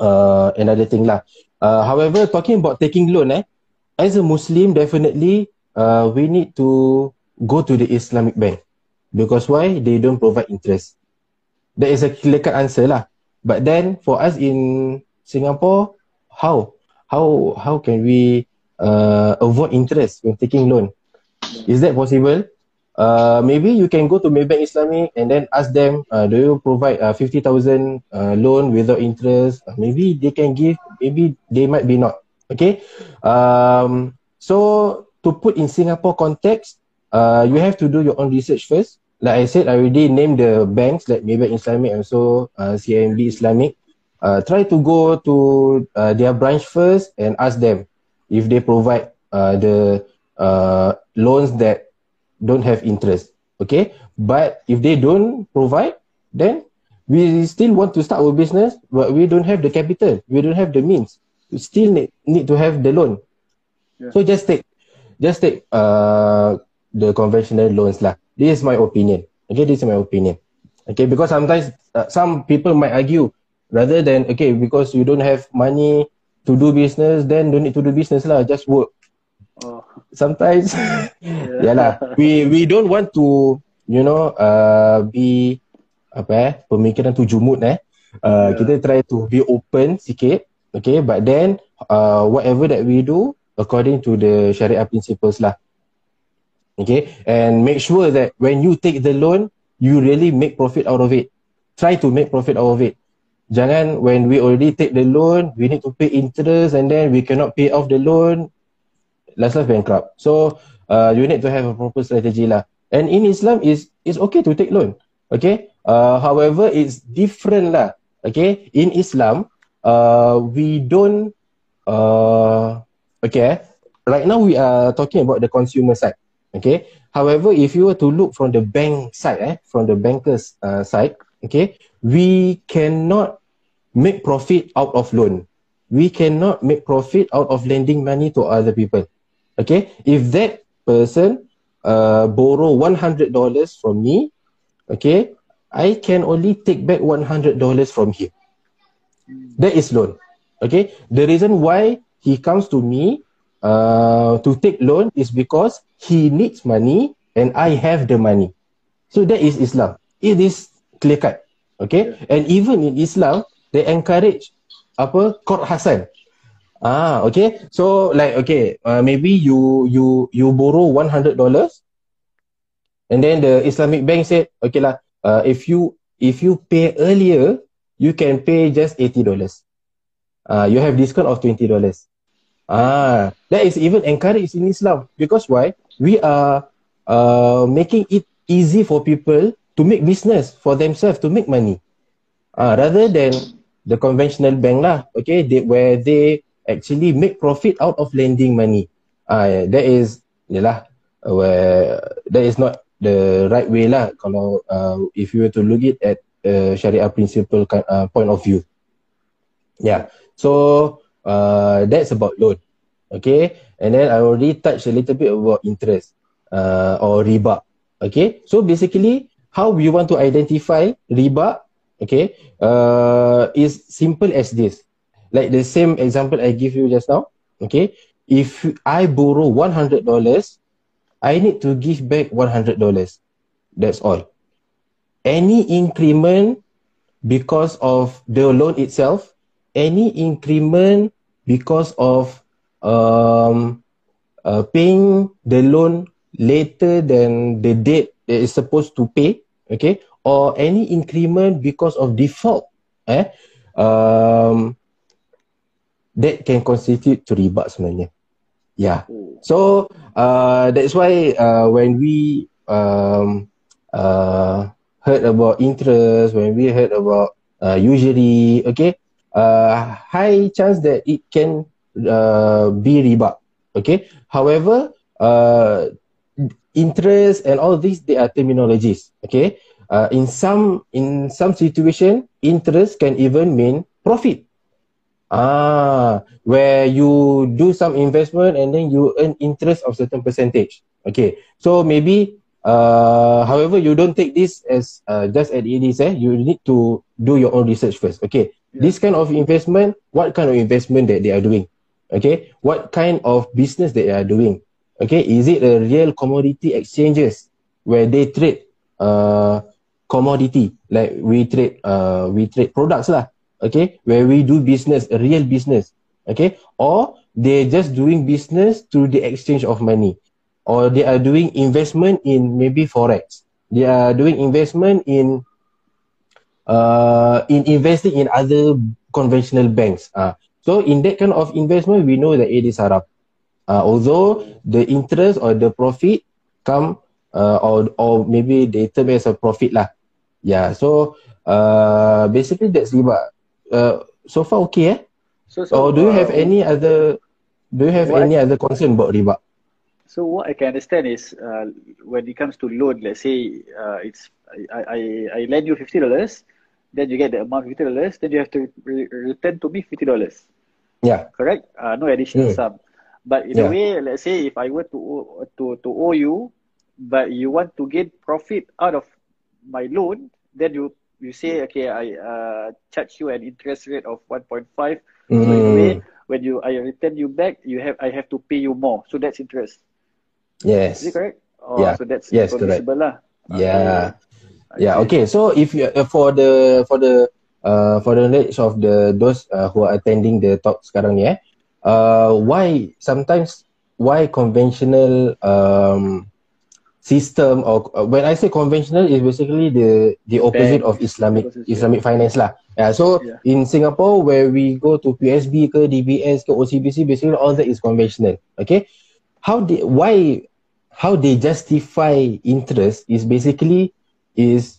uh, another thing lah. Uh, however, talking about taking loan, eh, as a Muslim, definitely uh, we need to go to the Islamic bank because why they don't provide interest. That is a clear cut answer lah. But then for us in Singapore, how how how can we uh, avoid interest when taking loan? Is that possible? Uh, maybe you can go to Maybank Islamic and then ask them, uh, do you provide uh, 50,000 uh, loan without interest? Uh, maybe they can give, maybe they might be not. Okay. Um, so to put in Singapore context, uh, you have to do your own research first. Like I said, I already named the banks like Maybank Islamic and also uh, CIMB Islamic. Uh, try to go to uh, their branch first and ask them if they provide uh, the uh, loans that don't have interest. Okay. But if they don't provide, then we still want to start our business, but we don't have the capital. We don't have the means. We still need, need to have the loan. Yeah. So just take, just take uh, the conventional loans lah. This is my opinion. Okay, this is my opinion. Okay, because sometimes uh, some people might argue rather than okay because you don't have money to do business, then don't need to do business lah. Just work. Oh. Sometimes, yeah lah. We we don't want to, you know, uh, be apa eh, pemikiran tu jumut eh. Uh, yeah. Kita try to be open sikit, okay. But then, uh, whatever that we do, according to the Sharia principles lah. Okay, and make sure that when you take the loan, you really make profit out of it. Try to make profit out of it. Jangan when we already take the loan, we need to pay interest and then we cannot pay off the loan, last last bankrupt. So uh, you need to have a proper strategy lah. And in Islam is is okay to take loan. Okay. Uh, however, it's different lah. Okay. In Islam, uh, we don't. Uh, okay. Right now we are talking about the consumer side. Okay. However, if you were to look from the bank side, eh, from the bankers uh, side, okay, we cannot make profit out of loan. We cannot make profit out of lending money to other people. Okay, if that person uh, borrow one hundred dollars from me, okay, I can only take back one hundred dollars from him. That is loan. Okay, the reason why he comes to me uh, to take loan is because he needs money and I have the money. So that is Islam. It is clear cut. Okay, and even in Islam, they encourage apa Qard Hasan. Ah, okay. So like okay, uh, maybe you you you borrow one hundred dollars, and then the Islamic bank said, okay lah, uh, if you if you pay earlier, you can pay just eighty dollars. Uh, you have discount of twenty dollars. Ah, that is even encouraged in Islam because why? We are uh, making it easy for people to make business for themselves to make money. Ah, rather than the conventional bank lah, okay, they, where they actually make profit out of lending money. Ah, that is, yalah, where that is not the right way lah. Kalau uh, if you were to look it at uh, Sharia principle uh, point of view. Yeah. So uh, that's about loan. Okay. And then I already touched a little bit about interest uh, or riba. Okay. So basically, how we want to identify riba, okay, uh, is simple as this like the same example I give you just now, okay, if I borrow $100, I need to give back $100. That's all. Any increment because of the loan itself, any increment because of um, uh, paying the loan later than the date that is supposed to pay, okay, or any increment because of default, eh, um, that can constitute to riba sebenarnya. Yeah. So uh, that's why uh, when we um, uh, heard about interest, when we heard about uh, usury, okay, uh, high chance that it can uh, be riba. Okay. However, uh, interest and all these they are terminologies. Okay. Uh, in some in some situation, interest can even mean profit. Ah, where you do some investment and then you earn interest of certain percentage. Okay, so maybe, uh, however, you don't take this as uh, just as it is. Eh, you need to do your own research first. Okay, yeah. this kind of investment, what kind of investment that they are doing? Okay, what kind of business they are doing? Okay, is it a real commodity exchanges where they trade uh, commodity like we trade uh, we trade products lah. Okay, where we do business, a real business. Okay, or they are just doing business through the exchange of money, or they are doing investment in maybe forex. They are doing investment in uh, in investing in other conventional banks. Uh, so in that kind of investment, we know that it is haram. Uh, although the interest or the profit come uh, or or maybe they term as a profit lah. Yeah, so uh, basically that's riba. Uh, so far okay eh? So, so or do you have any other do you have any I, other concern about riba? So what I can understand is uh, when it comes to loan, let's say uh, it's I, I I lend you fifty dollars, then you get the amount fifty dollars, then you have to re- return to me fifty dollars. Yeah. Correct. Uh, no additional mm. sum. But in yeah. a way, let's say if I were to to to owe you, but you want to get profit out of my loan, then you you say okay, I uh, charge you an interest rate of 1.5. Mm. So in a way, when you I return you back, you have I have to pay you more. So that's interest. Yes. Is it correct? Oh, yeah. So that's yes, correct. lah. Yeah. Yeah. Okay. So if you uh, for the for the uh, for the knowledge of the those uh, who are attending the talk sekarang ni eh, uh, why sometimes why conventional um, system or uh, when I say conventional is basically the the opposite Bank. of Islamic Islamic finance lah. Yeah, so yeah. in Singapore where we go to PSB ke DBS ke OCBC basically all that is conventional. Okay, how they why how they justify interest is basically is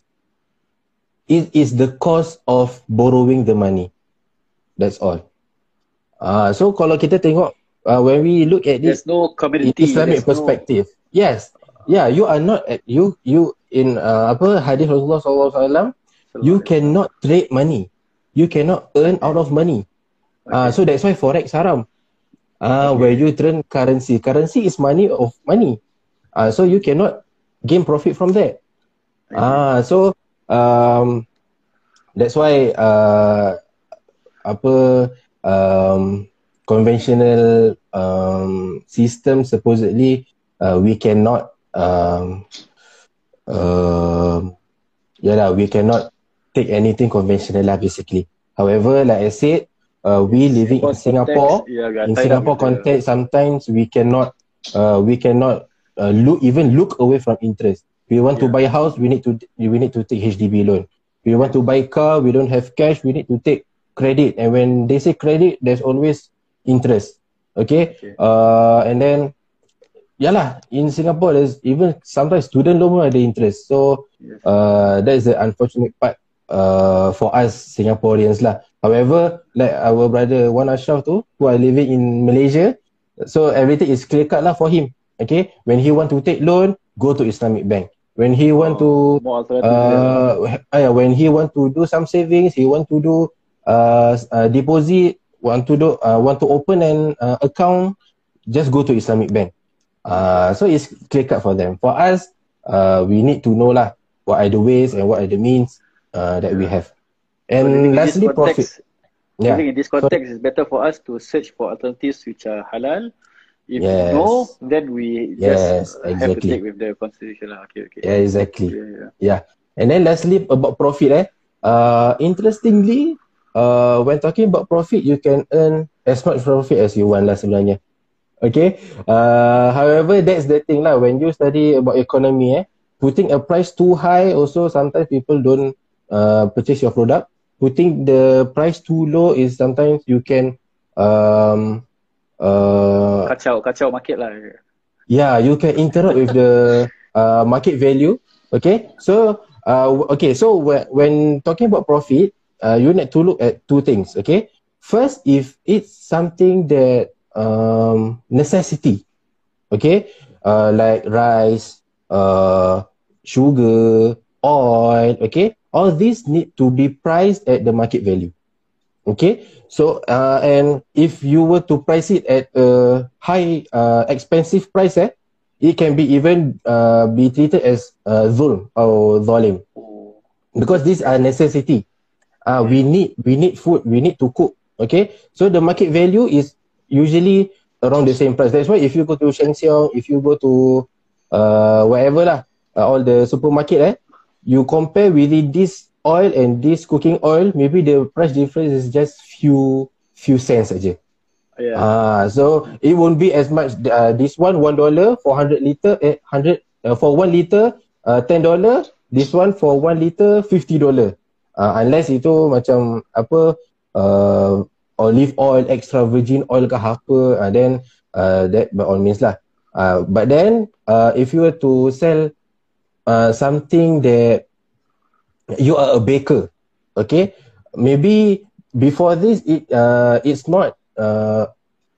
it is the cost of borrowing the money. That's all. Ah, uh, so kalau kita tengok uh, when we look at this no community Islamic perspective. No... Yes. Yeah, you are not at you you in uh, apa hadis Rasulullah sallallahu alaihi wasallam you cannot trade money. You cannot earn out of money. Ah, okay. uh, so that's why forex haram. Ah, uh, okay. where you turn currency. Currency is money of money. Ah, uh, so you cannot gain profit from that. Ah, so um that's why uh apa um, conventional um, system supposedly uh, we cannot um, uh, yeah lah, we cannot take anything conventional lah basically. However, like I said, uh, we living in Singapore, context, yeah, in Singapore context, sometimes we cannot, uh, we cannot uh, look even look away from interest. We want yeah. to buy a house, we need to we need to take HDB loan. We want to buy car, we don't have cash, we need to take credit and when they say credit there's always interest okay, okay. uh and then yalah in singapore there's even sometimes student loan ada interest so yes. uh that is the unfortunate part uh for us singaporeans lah however like our brother Wan Ashraf tu who are living in malaysia so everything is clear cut lah for him okay when he want to take loan go to islamic bank when he want to uh, uh when he want to do some savings he want to do uh, uh, deposit want to do uh, want to open an uh, account just go to islamic bank. Uh, so it's clear cut for them. For us uh, we need to know lah what are the ways and what are the means uh, that we have. And so lastly context, profit. Yeah. in this context so, it's better for us to search for alternatives which are halal if yes. no then we yes, just exactly. have to take with the constitution lah okay okay yeah exactly yeah, yeah. yeah. and then lastly about profit eh uh, interestingly uh, when talking about profit, you can earn as much profit as you want lah sebenarnya. Okay. Uh, however, that's the thing lah. When you study about economy, eh, putting a price too high also sometimes people don't uh, purchase your product. Putting the price too low is sometimes you can um, uh, kacau kacau market lah. Yeah, you can interrupt with the uh, market value. Okay. So uh, okay. So when when talking about profit, uh, you need to look at two things. Okay, first, if it's something that um, necessity, okay, uh, like rice, uh, sugar, oil, okay, all these need to be priced at the market value. Okay, so uh, and if you were to price it at a high, uh, expensive price, eh, it can be even uh, be treated as uh, zulm or zalim. Because these are necessity. Uh, we need we need food we need to cook okay? So the market value is usually around the same price. That's why if you go to Sheng Siong, if you go to uh, whatever lah, uh, all the supermarket eh, you compare within this oil and this cooking oil, maybe the price difference is just few few cents aja. Yeah. Ah, so it won't be as much. Uh, this one one dollar for hundred liter, eh, hundred uh, for one liter, uh, ten dollar. This one for one liter, fifty dollar. Uh, unless itu macam apa uh, olive oil, extra virgin oil ke apa, uh, then uh, that by all means lah. Uh, but then uh, if you were to sell uh, something that you are a baker, okay, maybe before this it uh, it's not uh,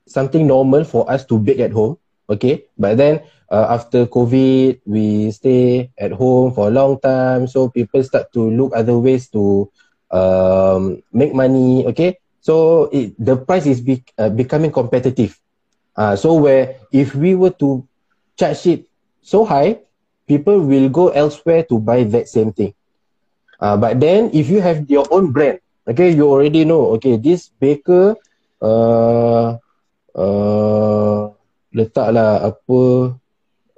something normal for us to bake at home, okay, but then uh, after COVID we stay at home for a long time, so people start to look other ways to um, make money, okay. So it, the price is be, uh, becoming competitive. Uh, so where if we were to charge it so high, people will go elsewhere to buy that same thing. Uh, but then if you have your own brand, okay, you already know, okay, this baker uh, uh, letaklah apa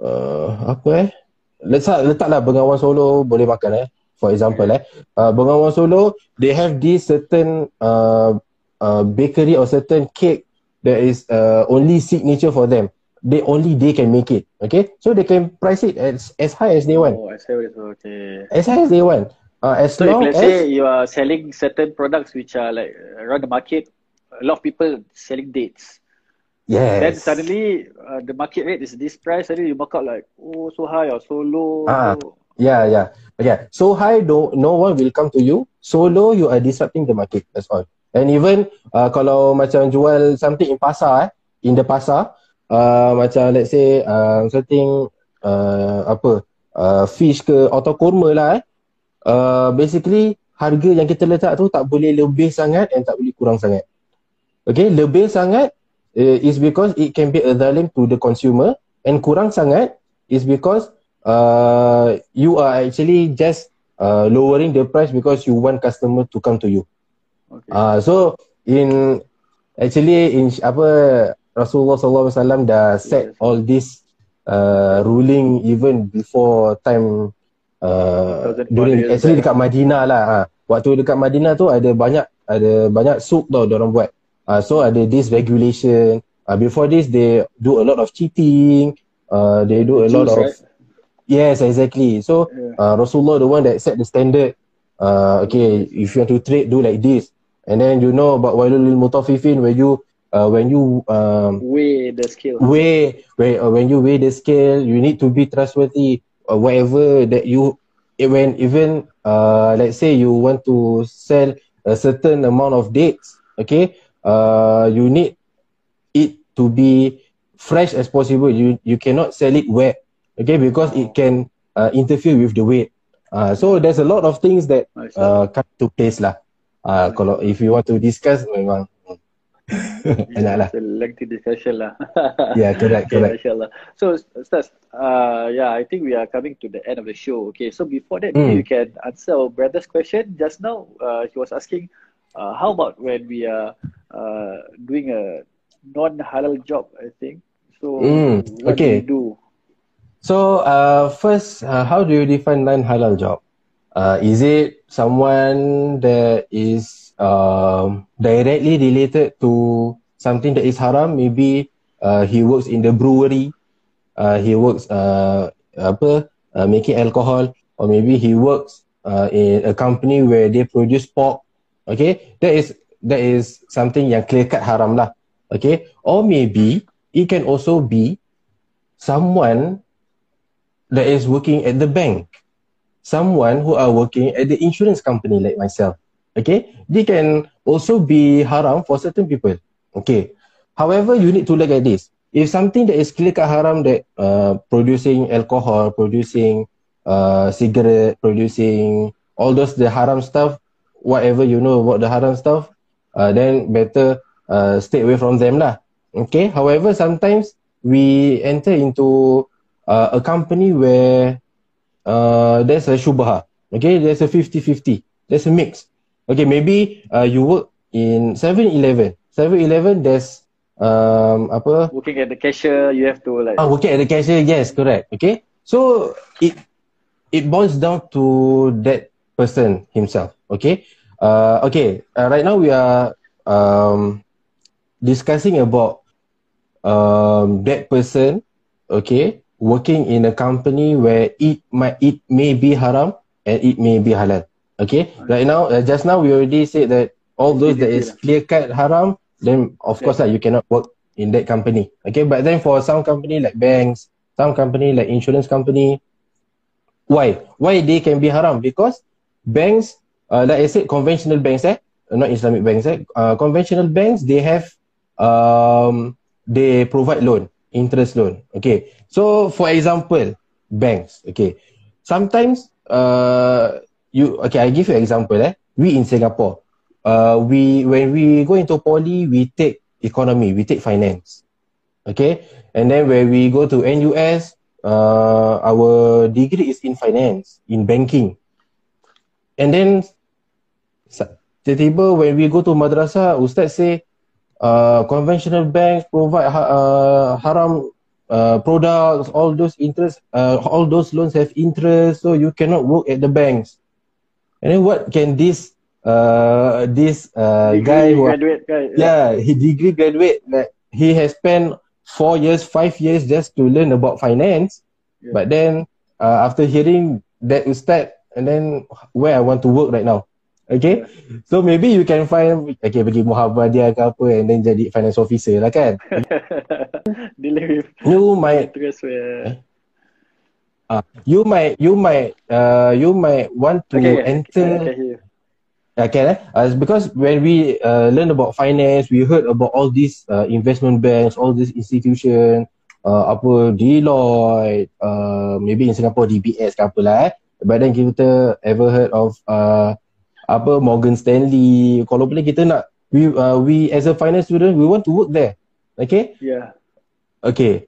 uh, apa eh letak letaklah bengawan solo boleh makan eh for example eh uh, bengawan solo they have this certain uh, uh, bakery or certain cake that is uh, only signature for them. They only they can make it. Okay, so they can price it as as high as they want. Oh, I see okay. As high as they want. Uh, as so long if let's as say you are selling certain products which are like around the market, a lot of people selling dates. Yes. Then suddenly uh, the market rate is this price. Suddenly you mark out like oh so high or so low. Ah, yeah, yeah, yeah. So high, no, no one will come to you. So low, you are disrupting the market. That's all. And even uh, kalau macam jual something in pasar eh, in the pasar, uh, macam let's say uh, something uh, apa, uh, fish ke atau kurma lah eh, uh, basically harga yang kita letak tu tak boleh lebih sangat and tak boleh kurang sangat. Okay, lebih sangat uh, is because it can be a zalim to the consumer and kurang sangat is because uh, you are actually just uh, lowering the price because you want customer to come to you. Okay. Uh, so in actually in apa Rasulullah sallallahu alaihi wasallam dah set yes. all this uh, ruling even before time uh, during actually dekat Madinah lah. Ha. Waktu dekat Madinah tu ada banyak ada banyak suk tau orang buat. Uh, so ada this regulation. Uh, before this they do a lot of cheating. Uh, they do a lot of right? Yes, exactly. So yeah. uh, Rasulullah the one that set the standard. Uh, okay, if you want to trade, do like this. And then you know about wailul lil mutaffifin where you uh, when you um, weigh the scale. Weigh where uh, when you weigh the scale, you need to be trustworthy. Uh, whatever that you when even uh, let's say you want to sell a certain amount of dates, okay, uh, you need it to be fresh as possible. You you cannot sell it wet, okay, because it can uh, interfere with the weight. Uh, so there's a lot of things that uh, come to place lah. uh, kalau if you want to discuss memang enak lah. It's a lengthy discussion lah. yeah, correct, correct. Inshallah. So, Ustaz, uh, yeah, I think we are coming to the end of the show. Okay, so before that, mm. you can answer our brother's question. Just now, uh, he was asking, uh, how about when we are uh, doing a non-halal job, I think. So, mm. what okay. do you do? So, uh, first, uh, how do you define non-halal job? uh, is it someone that is um, directly related to something that is haram. Maybe uh, he works in the brewery. Uh, he works uh, apa uh, making alcohol. Or maybe he works uh, in a company where they produce pork. Okay? That is that is something yang clear cut haram lah. Okay? Or maybe it can also be someone that is working at the bank. Someone who are working at the insurance company like myself. Okay, they can also be haram for certain people. Okay, however, you need to look at this. If something that is clear cut haram that uh, producing alcohol, producing uh, cigarette, producing all those the haram stuff, whatever you know about the haram stuff, uh, then better uh, stay away from them lah. Okay. However, sometimes we enter into uh, a company where uh, there's a shubha. Okay, there's a 50-50. There's a mix. Okay, maybe uh, you work in 7-Eleven. 7-Eleven, there's um, apa? Working at the cashier, you have to like. Ah, working at the cashier, yes, correct. Okay, so it it boils down to that person himself. Okay, uh, okay. Uh, right now we are um discussing about um that person. Okay, working in a company where it might it may be haram and it may be halal. Okay, right now, uh, just now we already said that all those that is clear cut haram, then of course lah, you cannot work in that company. Okay, but then for some company like banks, some company like insurance company, why? Why they can be haram? Because banks, uh, like I said, conventional banks, eh, not Islamic banks, eh, uh, conventional banks, they have, um, they provide loan, interest loan. Okay, so for example, banks. Okay, sometimes, uh, you okay, I give you an example. Eh, we in Singapore, uh, we when we go into poly, we take economy, we take finance. Okay, and then when we go to NUS, uh, our degree is in finance, in banking. And then tiba-tiba when we go to madrasah, ustaz say uh, conventional banks provide uh, haram uh, products, all those interest, uh, all those loans have interest, so you cannot work at the banks. And then what can this uh, this uh, guy who graduate guy. Yeah, he degree graduate like he has spent four years, five years just to learn about finance. Yeah. But then uh, after hearing that ustaz and then where I want to work right now. Okay. Yeah. So maybe you can find okay pergi Muhammadiyah ke apa and then jadi finance officer lah kan. you might uh, uh, you might you might uh, you might want to okay, enter okay, Okay, eh? uh, because when we uh, learn about finance, we heard about all these uh, investment banks, all these institutions, uh, apa Deloitte, uh, maybe in Singapore DBS ke apa lah eh. But then kita ever heard of uh, apa Morgan Stanley. Kalau boleh kita nak, we uh, we as a finance student, we want to work there. Okay? Yeah. Okay.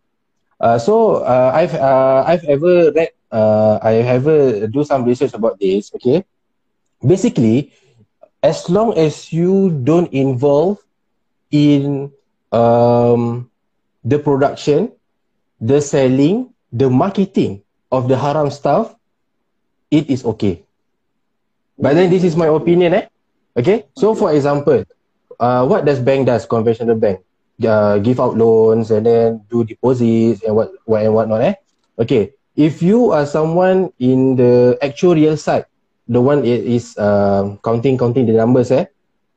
Uh, so uh, I've uh, I've ever read, uh, I ever do some research about this. Okay. Basically, as long as you don't involve in um, the production, the selling, the marketing of the haram stuff, it is okay. But then this is my opinion, eh? Okay. So for example, uh, what does bank does? Conventional bank, uh, give out loans and then do deposits and what, what and what not, eh? Okay. If you are someone in the actual real side, the one is uh, counting counting the numbers eh?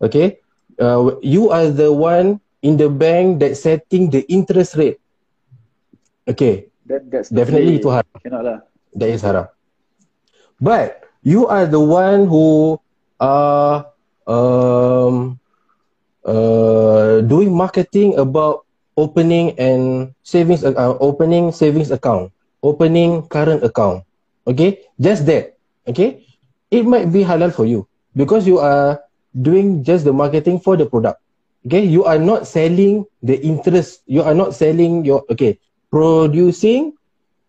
Okay uh, you are the one in the bank that setting the interest rate. Okay that that's definitely itu haram. Cannot lah. That is haram. But you are the one who are um uh doing marketing about opening and savings uh, opening savings account opening current account okay just that okay it might be halal for you because you are doing just the marketing for the product. Okay, you are not selling the interest. You are not selling your okay producing,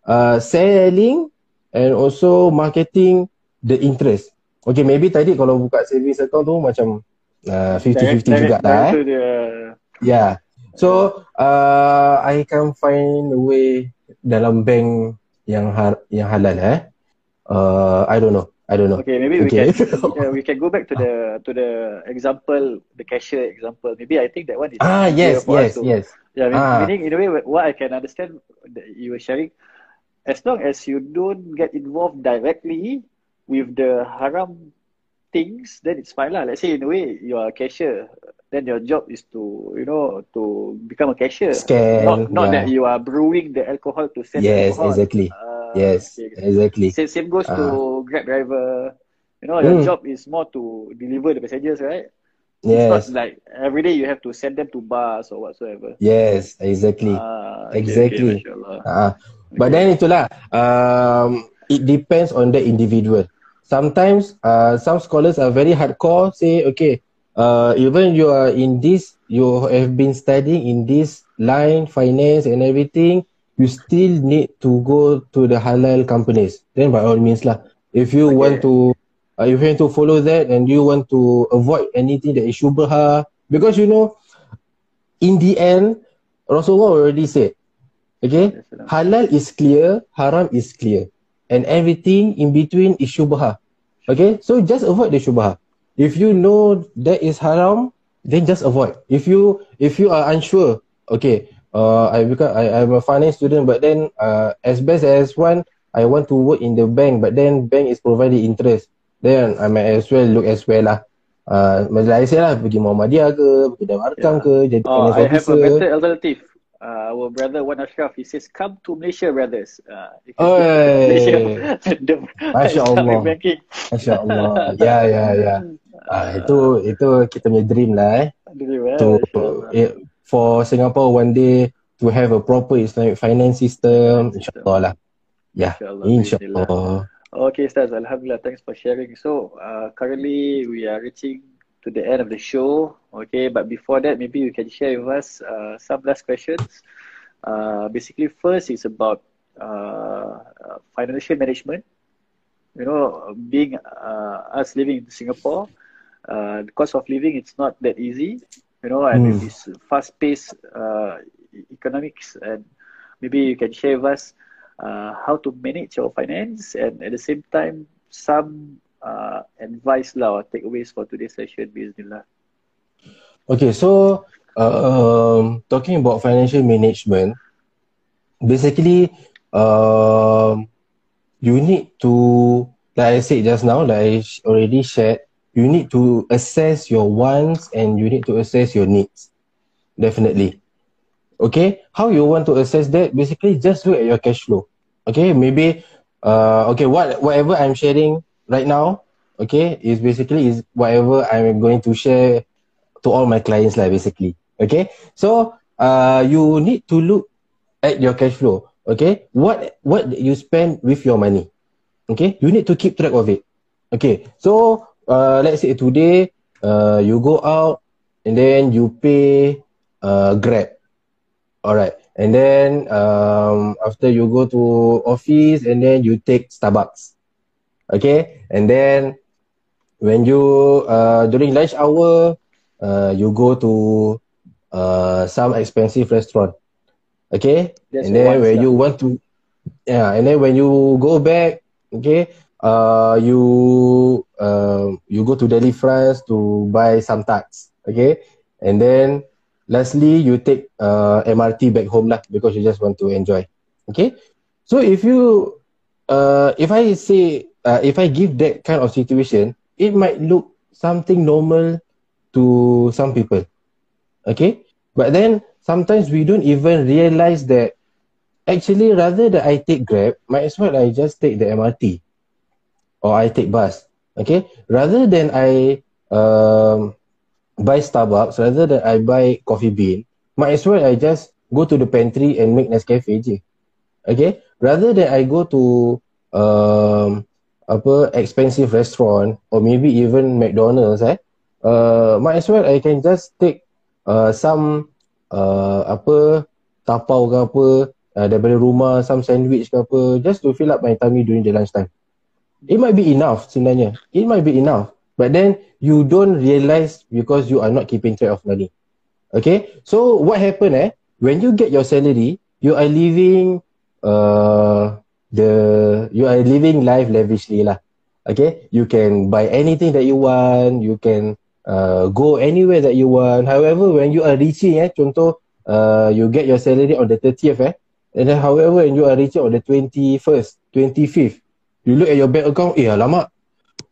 uh, selling, and also marketing the interest. Okay, maybe tadi kalau buka savings account tu macam uh, 50-50 juga lah. Eh. Yeah. So, uh, I can find a way dalam bank yang ha- yang halal eh. Uh, I don't know. I don't know. Okay, maybe okay. we can yeah, we can go back to the to the example, the cashier example. Maybe I think that one is ah yes yes yes. Yeah, ah. meaning in a way, what I can understand that you were sharing, as long as you don't get involved directly with the haram things, then it's fine lah. Let's say in a way you are a cashier, then your job is to you know to become a cashier. Scan, not not yeah. that you are brewing the alcohol to sell yes, alcohol. Exactly. Uh, yes, okay. exactly. Same, same goes uh. to ah. Grab driver. You know, your mm. job is more to deliver the passengers, right? Yes. It's not like every day you have to send them to bars or whatsoever. Yes, exactly. Ah, exactly. Okay, uh, but then itulah, um, it depends on the individual. Sometimes, uh, some scholars are very hardcore. Say, okay, uh, even you are in this, you have been studying in this line, finance and everything you still need to go to the halal companies. Then by all means lah. If you okay. want to, uh, if you want to follow that and you want to avoid anything that is shubha, because you know, in the end, Rasulullah already said, okay, halal is clear, haram is clear. And everything in between is shubha. Okay, so just avoid the shubha. If you know that is haram, then just avoid. If you if you are unsure, okay, uh, I because I I'm a finance student, but then uh, as best as one, I want to work in the bank, but then bank is providing interest. Then I might as well look as well lah. Uh, macam I say lah, pergi Muhammadiyah ke, pergi Darul Arkam yeah. ke, jadi oh, I have a better alternative. Uh, our brother Wan Ashraf, he says, come to Malaysia, brothers. Uh, oh, Malaysia. Masya Allah. Masya Allah. Ya, ya, ya. Uh, itu itu kita punya dream lah eh. Dream eh. To, it, for Singapore one day to have a proper Islamic finance system, insyaAllah lah. Ya, yeah. insyaAllah. Insya Okay, Stars. Alhamdulillah. Thanks for sharing. So, uh, currently we are reaching to the end of the show. Okay, but before that, maybe you can share with us uh, some last questions. Uh, basically, first is about uh, financial management. You know, being uh, us living in Singapore, uh, the cost of living it's not that easy. You know, and mm. this fast-paced uh, economics, and maybe you can share with us uh, how to manage your finance and at the same time some uh, advice lah or takeaways for today's session bismillah okay so uh, um, talking about financial management basically um, you need to like I said just now like I already shared you need to assess your wants and you need to assess your needs. Definitely. Okay? How you want to assess that? Basically just look at your cash flow. Okay? Maybe uh okay what whatever i'm sharing right now okay is basically is whatever i'm going to share to all my clients like basically. Okay? So uh you need to look at your cash flow. Okay? What what you spend with your money. Okay? You need to keep track of it. Okay? So uh let's say today uh you go out and then you pay uh grab. All right and then um, after you go to office and then you take Starbucks. Okay? And then when you uh, during lunch hour uh, you go to uh, some expensive restaurant. Okay? That's and then when you want to yeah and then when you go back okay uh, you uh, you go to Delifrance to buy some tarts okay? And then lastly you take uh, MRT back home lah because you just want to enjoy okay? So if you uh, if I say uh, if I give that kind of situation it might look something normal to some people okay but then sometimes we don't even realize that actually rather that I take grab might as well I just take the MRT or I take bus okay rather than I um, buy Starbucks rather than I buy coffee bean, might as well I just go to the pantry and make Nescafe je. Okay? Rather than I go to um, apa expensive restaurant or maybe even McDonald's eh, uh, might as well I can just take uh, some uh, apa tapau ke apa uh, daripada rumah some sandwich ke apa just to fill up my tummy during the lunch time. It might be enough sebenarnya. It might be enough. But then you don't realize because you are not keeping track of money. Okay, so what happened eh? When you get your salary, you are living uh the you are living life lavishly lah. Okay, you can buy anything that you want. You can uh go anywhere that you want. However, when you are reaching eh, contoh uh you get your salary on the 30th eh, and then however when you are reaching on the 21st, 25th, you look at your bank account, eh alamak,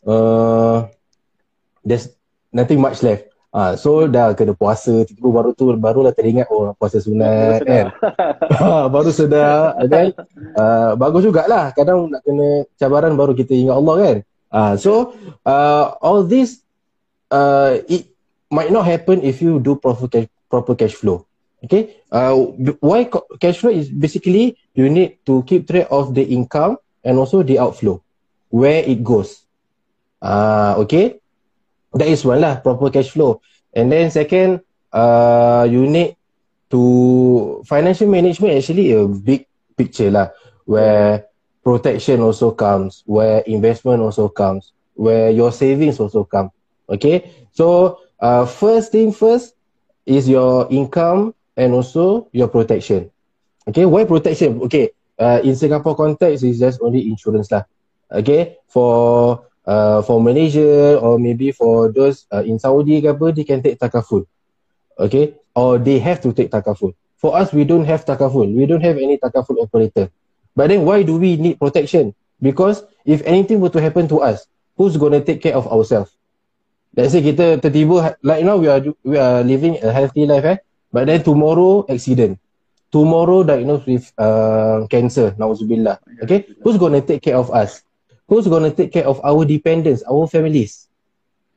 uh there's nothing much left. Ah, uh, so dah kena puasa, tiba baru tu barulah teringat oh puasa sunat kan. Ha, baru sedar kan. Uh, bagus jugalah kadang nak kena cabaran baru kita ingat Allah kan. Ah, uh, so uh, all this uh, it might not happen if you do proper cash, proper cash flow. Okay? Uh, why cash flow is basically you need to keep track of the income and also the outflow where it goes. Uh, okay? that is one lah proper cash flow and then second uh you need to financial management actually a big picture lah where protection also comes where investment also comes where your savings also come okay so uh first thing first is your income and also your protection. Okay, why protection? Okay, uh, in Singapore context is just only insurance lah. Okay, for uh, for Malaysia or maybe for those uh, in Saudi ke apa, they can take takaful. Okay, or they have to take takaful. For us, we don't have takaful. We don't have any takaful operator. But then why do we need protection? Because if anything were to happen to us, who's going to take care of ourselves? Let's say kita tertiba, like now we are we are living a healthy life eh. But then tomorrow accident. Tomorrow diagnosed with uh, cancer, nauzubillah. Okay, who's going to take care of us? Who's going to take care of our dependents, our families?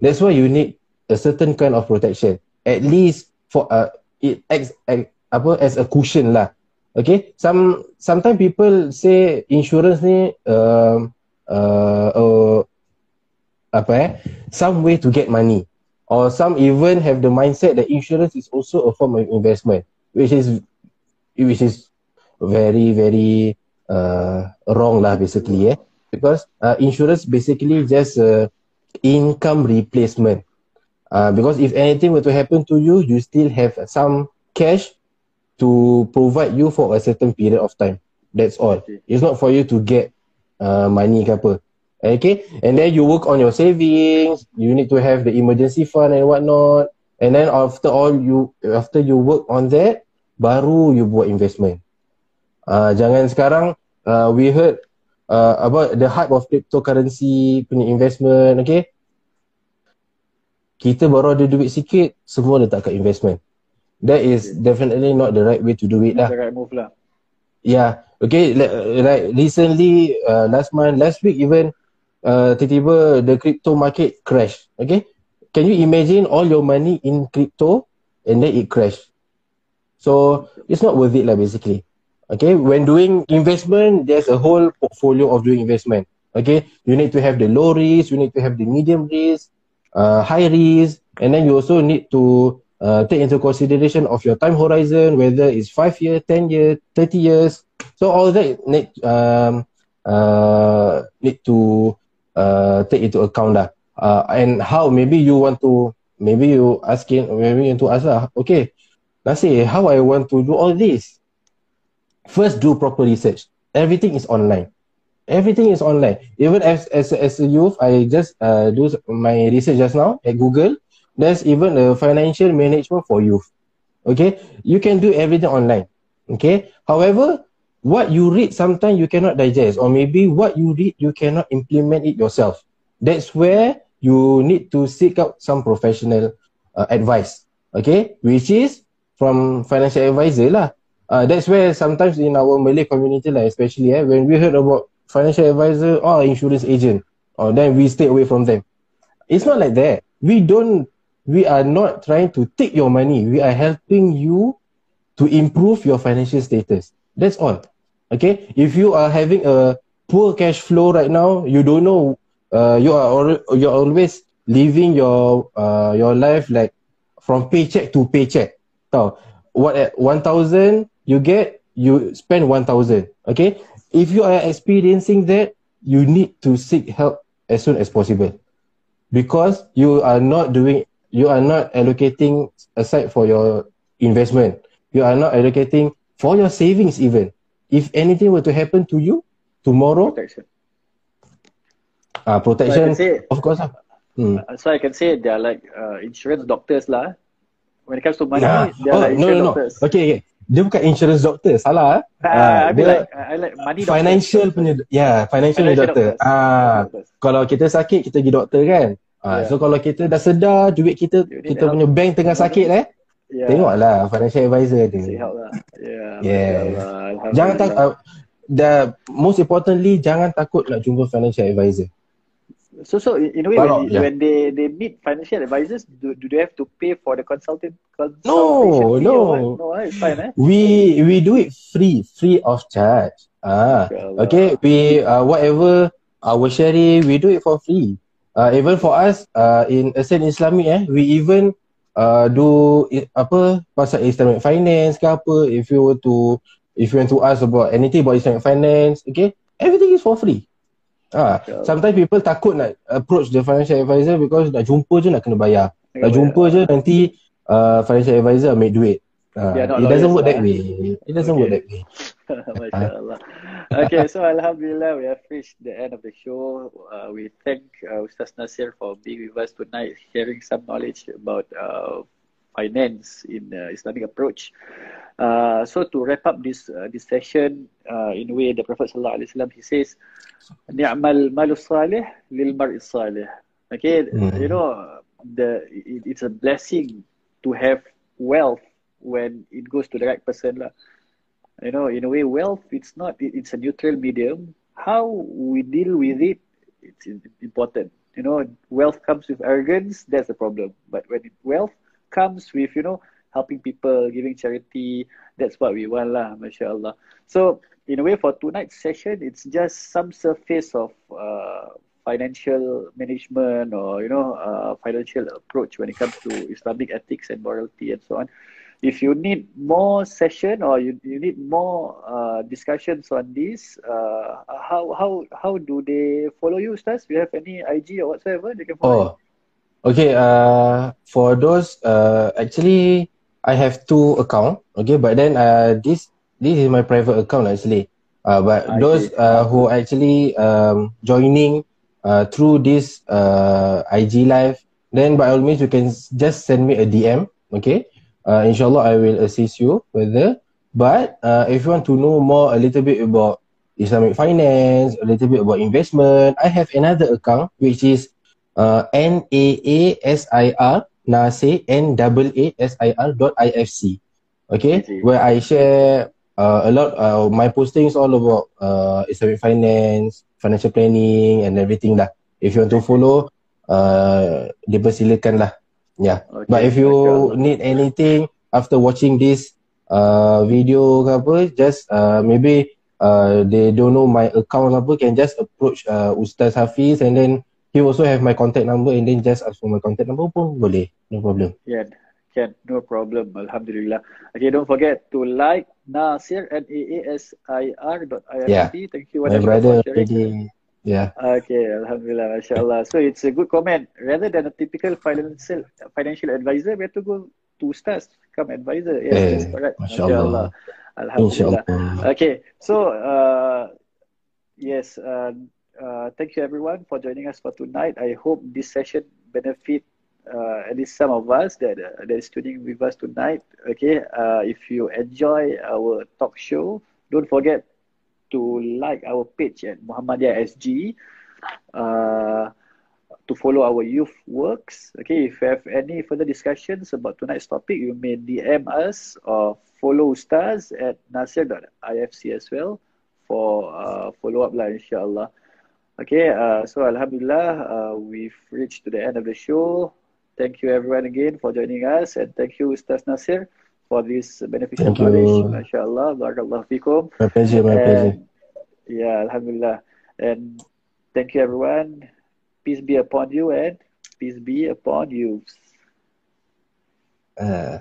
That's why you need a certain kind of protection. At least for uh, it acts uh, apa as a cushion lah. Okay, some sometimes people say insurance ni uh, uh, uh, apa eh, some way to get money. Or some even have the mindset that insurance is also a form of investment which is which is very very uh, wrong lah basically eh? Because uh, insurance basically just a income replacement. Uh, because if anything were to happen to you you still have some cash to provide you for a certain period of time. That's all. It's not for you to get uh, money ke apa Okay, and then you work on your savings. You need to have the emergency fund and whatnot. And then after all, you after you work on that, baru you buat investment. Uh, jangan sekarang uh, we heard uh, about the hype of cryptocurrency punya investment. Okay, kita baru ada duit sikit, semua letak kat investment. That is definitely not the right way to do it lah. The right move lah. Yeah. Okay. Like, like recently, uh, last month, last week even, uh, tiba-tiba the crypto market crash. Okay. Can you imagine all your money in crypto and then it crash? So it's not worth it lah basically. Okay. When doing investment, there's a whole portfolio of doing investment. Okay. You need to have the low risk, you need to have the medium risk, uh, high risk, and then you also need to uh, take into consideration of your time horizon, whether it's five years, 10 years, 30 years. So all that need, um, uh, need to uh, take into account lah. Uh, and how maybe you want to, maybe you asking, maybe you want to ask lah, okay, say how I want to do all this. First, do proper research. Everything is online. Everything is online. Even as as as a youth, I just uh, do my research just now at Google. There's even a financial management for youth. Okay, you can do everything online. Okay, however, what you read sometimes you cannot digest or maybe what you read you cannot implement it yourself. That's where you need to seek out some professional uh, advice. Okay? Which is from financial advisor lah. Uh, that's where sometimes in our malay community like especially eh, when we heard about financial advisor or insurance agent or then we stay away from them. It's not like that. We don't we are not trying to take your money. We are helping you to improve your financial status that's all Okay, if you are having a poor cash flow right now, you don't know, uh, you are al- you're always living your uh, your life like from paycheck to paycheck. So, what at one thousand you get, you spend one thousand. Okay, if you are experiencing that, you need to seek help as soon as possible, because you are not doing, you are not allocating aside for your investment. You are not allocating for your savings even. If anything were to happen to you tomorrow protection. Uh, protection so say, of course uh, hmm. so i can say they are like uh, insurance doctors lah when it comes to money yeah. they are oh, like no, no, no. doctors. Okay, okay. Dia bukan insurance doctor salah uh, uh, dia like, I like money financial doctors. punya ya yeah, financial, financial doctor. ah uh, kalau kita sakit kita pergi doktor kan. Ah uh, yeah. so kalau kita dah sedar duit kita kita punya bank tengah sakit eh yeah. tengoklah financial advisor dia. Sihat lah. Yeah. yeah. Jangan tak uh, the most importantly jangan takut nak jumpa financial advisor. So so in a way Kalau, when, yeah. when they they meet financial advisors do, do they have to pay for the consultant consultation No, no. No, it's fine eh. We we do it free, free of charge. Ah. Okay, we uh, whatever our sharing we do it for free. Uh, even for us uh, in Ascent Islamic eh we even uh, do apa pasal Islamic finance ke apa if you were to if you want to ask about anything about Islamic finance okay everything is for free ah uh, sometimes people takut nak approach the financial advisor because nak jumpa je nak kena bayar nak jumpa je nanti uh, financial advisor make duit. Uh, it doesn't work that way. It doesn't okay. work that way. Masya Allah. Okay, so Alhamdulillah, we have reached the end of the show. Uh, we thank uh, Ustaz Nasir for being with us tonight, sharing some knowledge about uh, finance in uh, Islamic approach. Uh, so to wrap up this uh, this session, uh, in a way, the Prophet Sallallahu Alaihi Wasallam he says, "Ni'mal malu salih lil mar'i salih." Okay, mm. you know, the it, it's a blessing to have wealth when it goes to the right person lah. You know, in a way, wealth it's not it's a neutral medium. How we deal with it, it's important. You know, wealth comes with arrogance. That's the problem. But when wealth comes with you know helping people, giving charity, that's what we want lah, mashallah. So in a way, for tonight's session, it's just some surface of uh, financial management or you know uh, financial approach when it comes to Islamic ethics and morality and so on if you need more session or you, you need more uh, discussions on this, uh, how how how do they follow you, Ustaz? Do you have any IG or whatsoever they can follow? Oh, okay. Uh, for those, uh, actually, I have two account. Okay, but then uh, this this is my private account actually. Uh, but I those uh, who actually um, joining uh, through this uh, IG live, then by all means you can just send me a DM. Okay uh, inshallah I will assist you further. But uh, if you want to know more a little bit about Islamic finance, a little bit about investment, I have another account which is uh, N A A S I R Nasir N A A S I R dot I F C. Okay, where I share uh, a lot uh, my postings all about uh, Islamic finance, financial planning and everything lah. If you want to follow, uh, dipersilakan lah. Yeah. Okay. But if you need anything after watching this uh, video ke apa, just uh, maybe uh, they don't know my account apa, can just approach uh, Ustaz Hafiz and then he also have my contact number and then just ask for my contact number pun boleh. No problem. Yeah. Can no problem. Alhamdulillah. Okay, don't forget to like Nasir N A A S I R dot I yeah. Thank you. My brother, Pedi. Yeah. Okay, Alhamdulillah, Masya So it's a good comment. Rather than a typical financial financial advisor, we have to go to Ustaz, come advisor. Yes, hey, that's correct. Masya Allah. Alhamdulillah. Okay, so uh, yes, uh, uh, thank you everyone for joining us for tonight. I hope this session benefit uh, at least some of us that uh, that is tuning with us tonight. Okay, uh, if you enjoy our talk show, don't forget to like our page at Muhammadiyah SG, uh, to follow our youth works. Okay, if you have any further discussions about tonight's topic, you may DM us or follow Ustaz at nasir.ifc as well for uh, follow up lah insyaAllah. Okay, uh, so Alhamdulillah, uh, we've reached to the end of the show. Thank you everyone again for joining us and thank you Ustaz Nasir for this beneficial Thank knowledge. MashaAllah. Barakallah fikum. My pleasure, my and, pleasure. Yeah, Alhamdulillah. And thank you everyone. Peace be upon you and peace be upon you. Uh.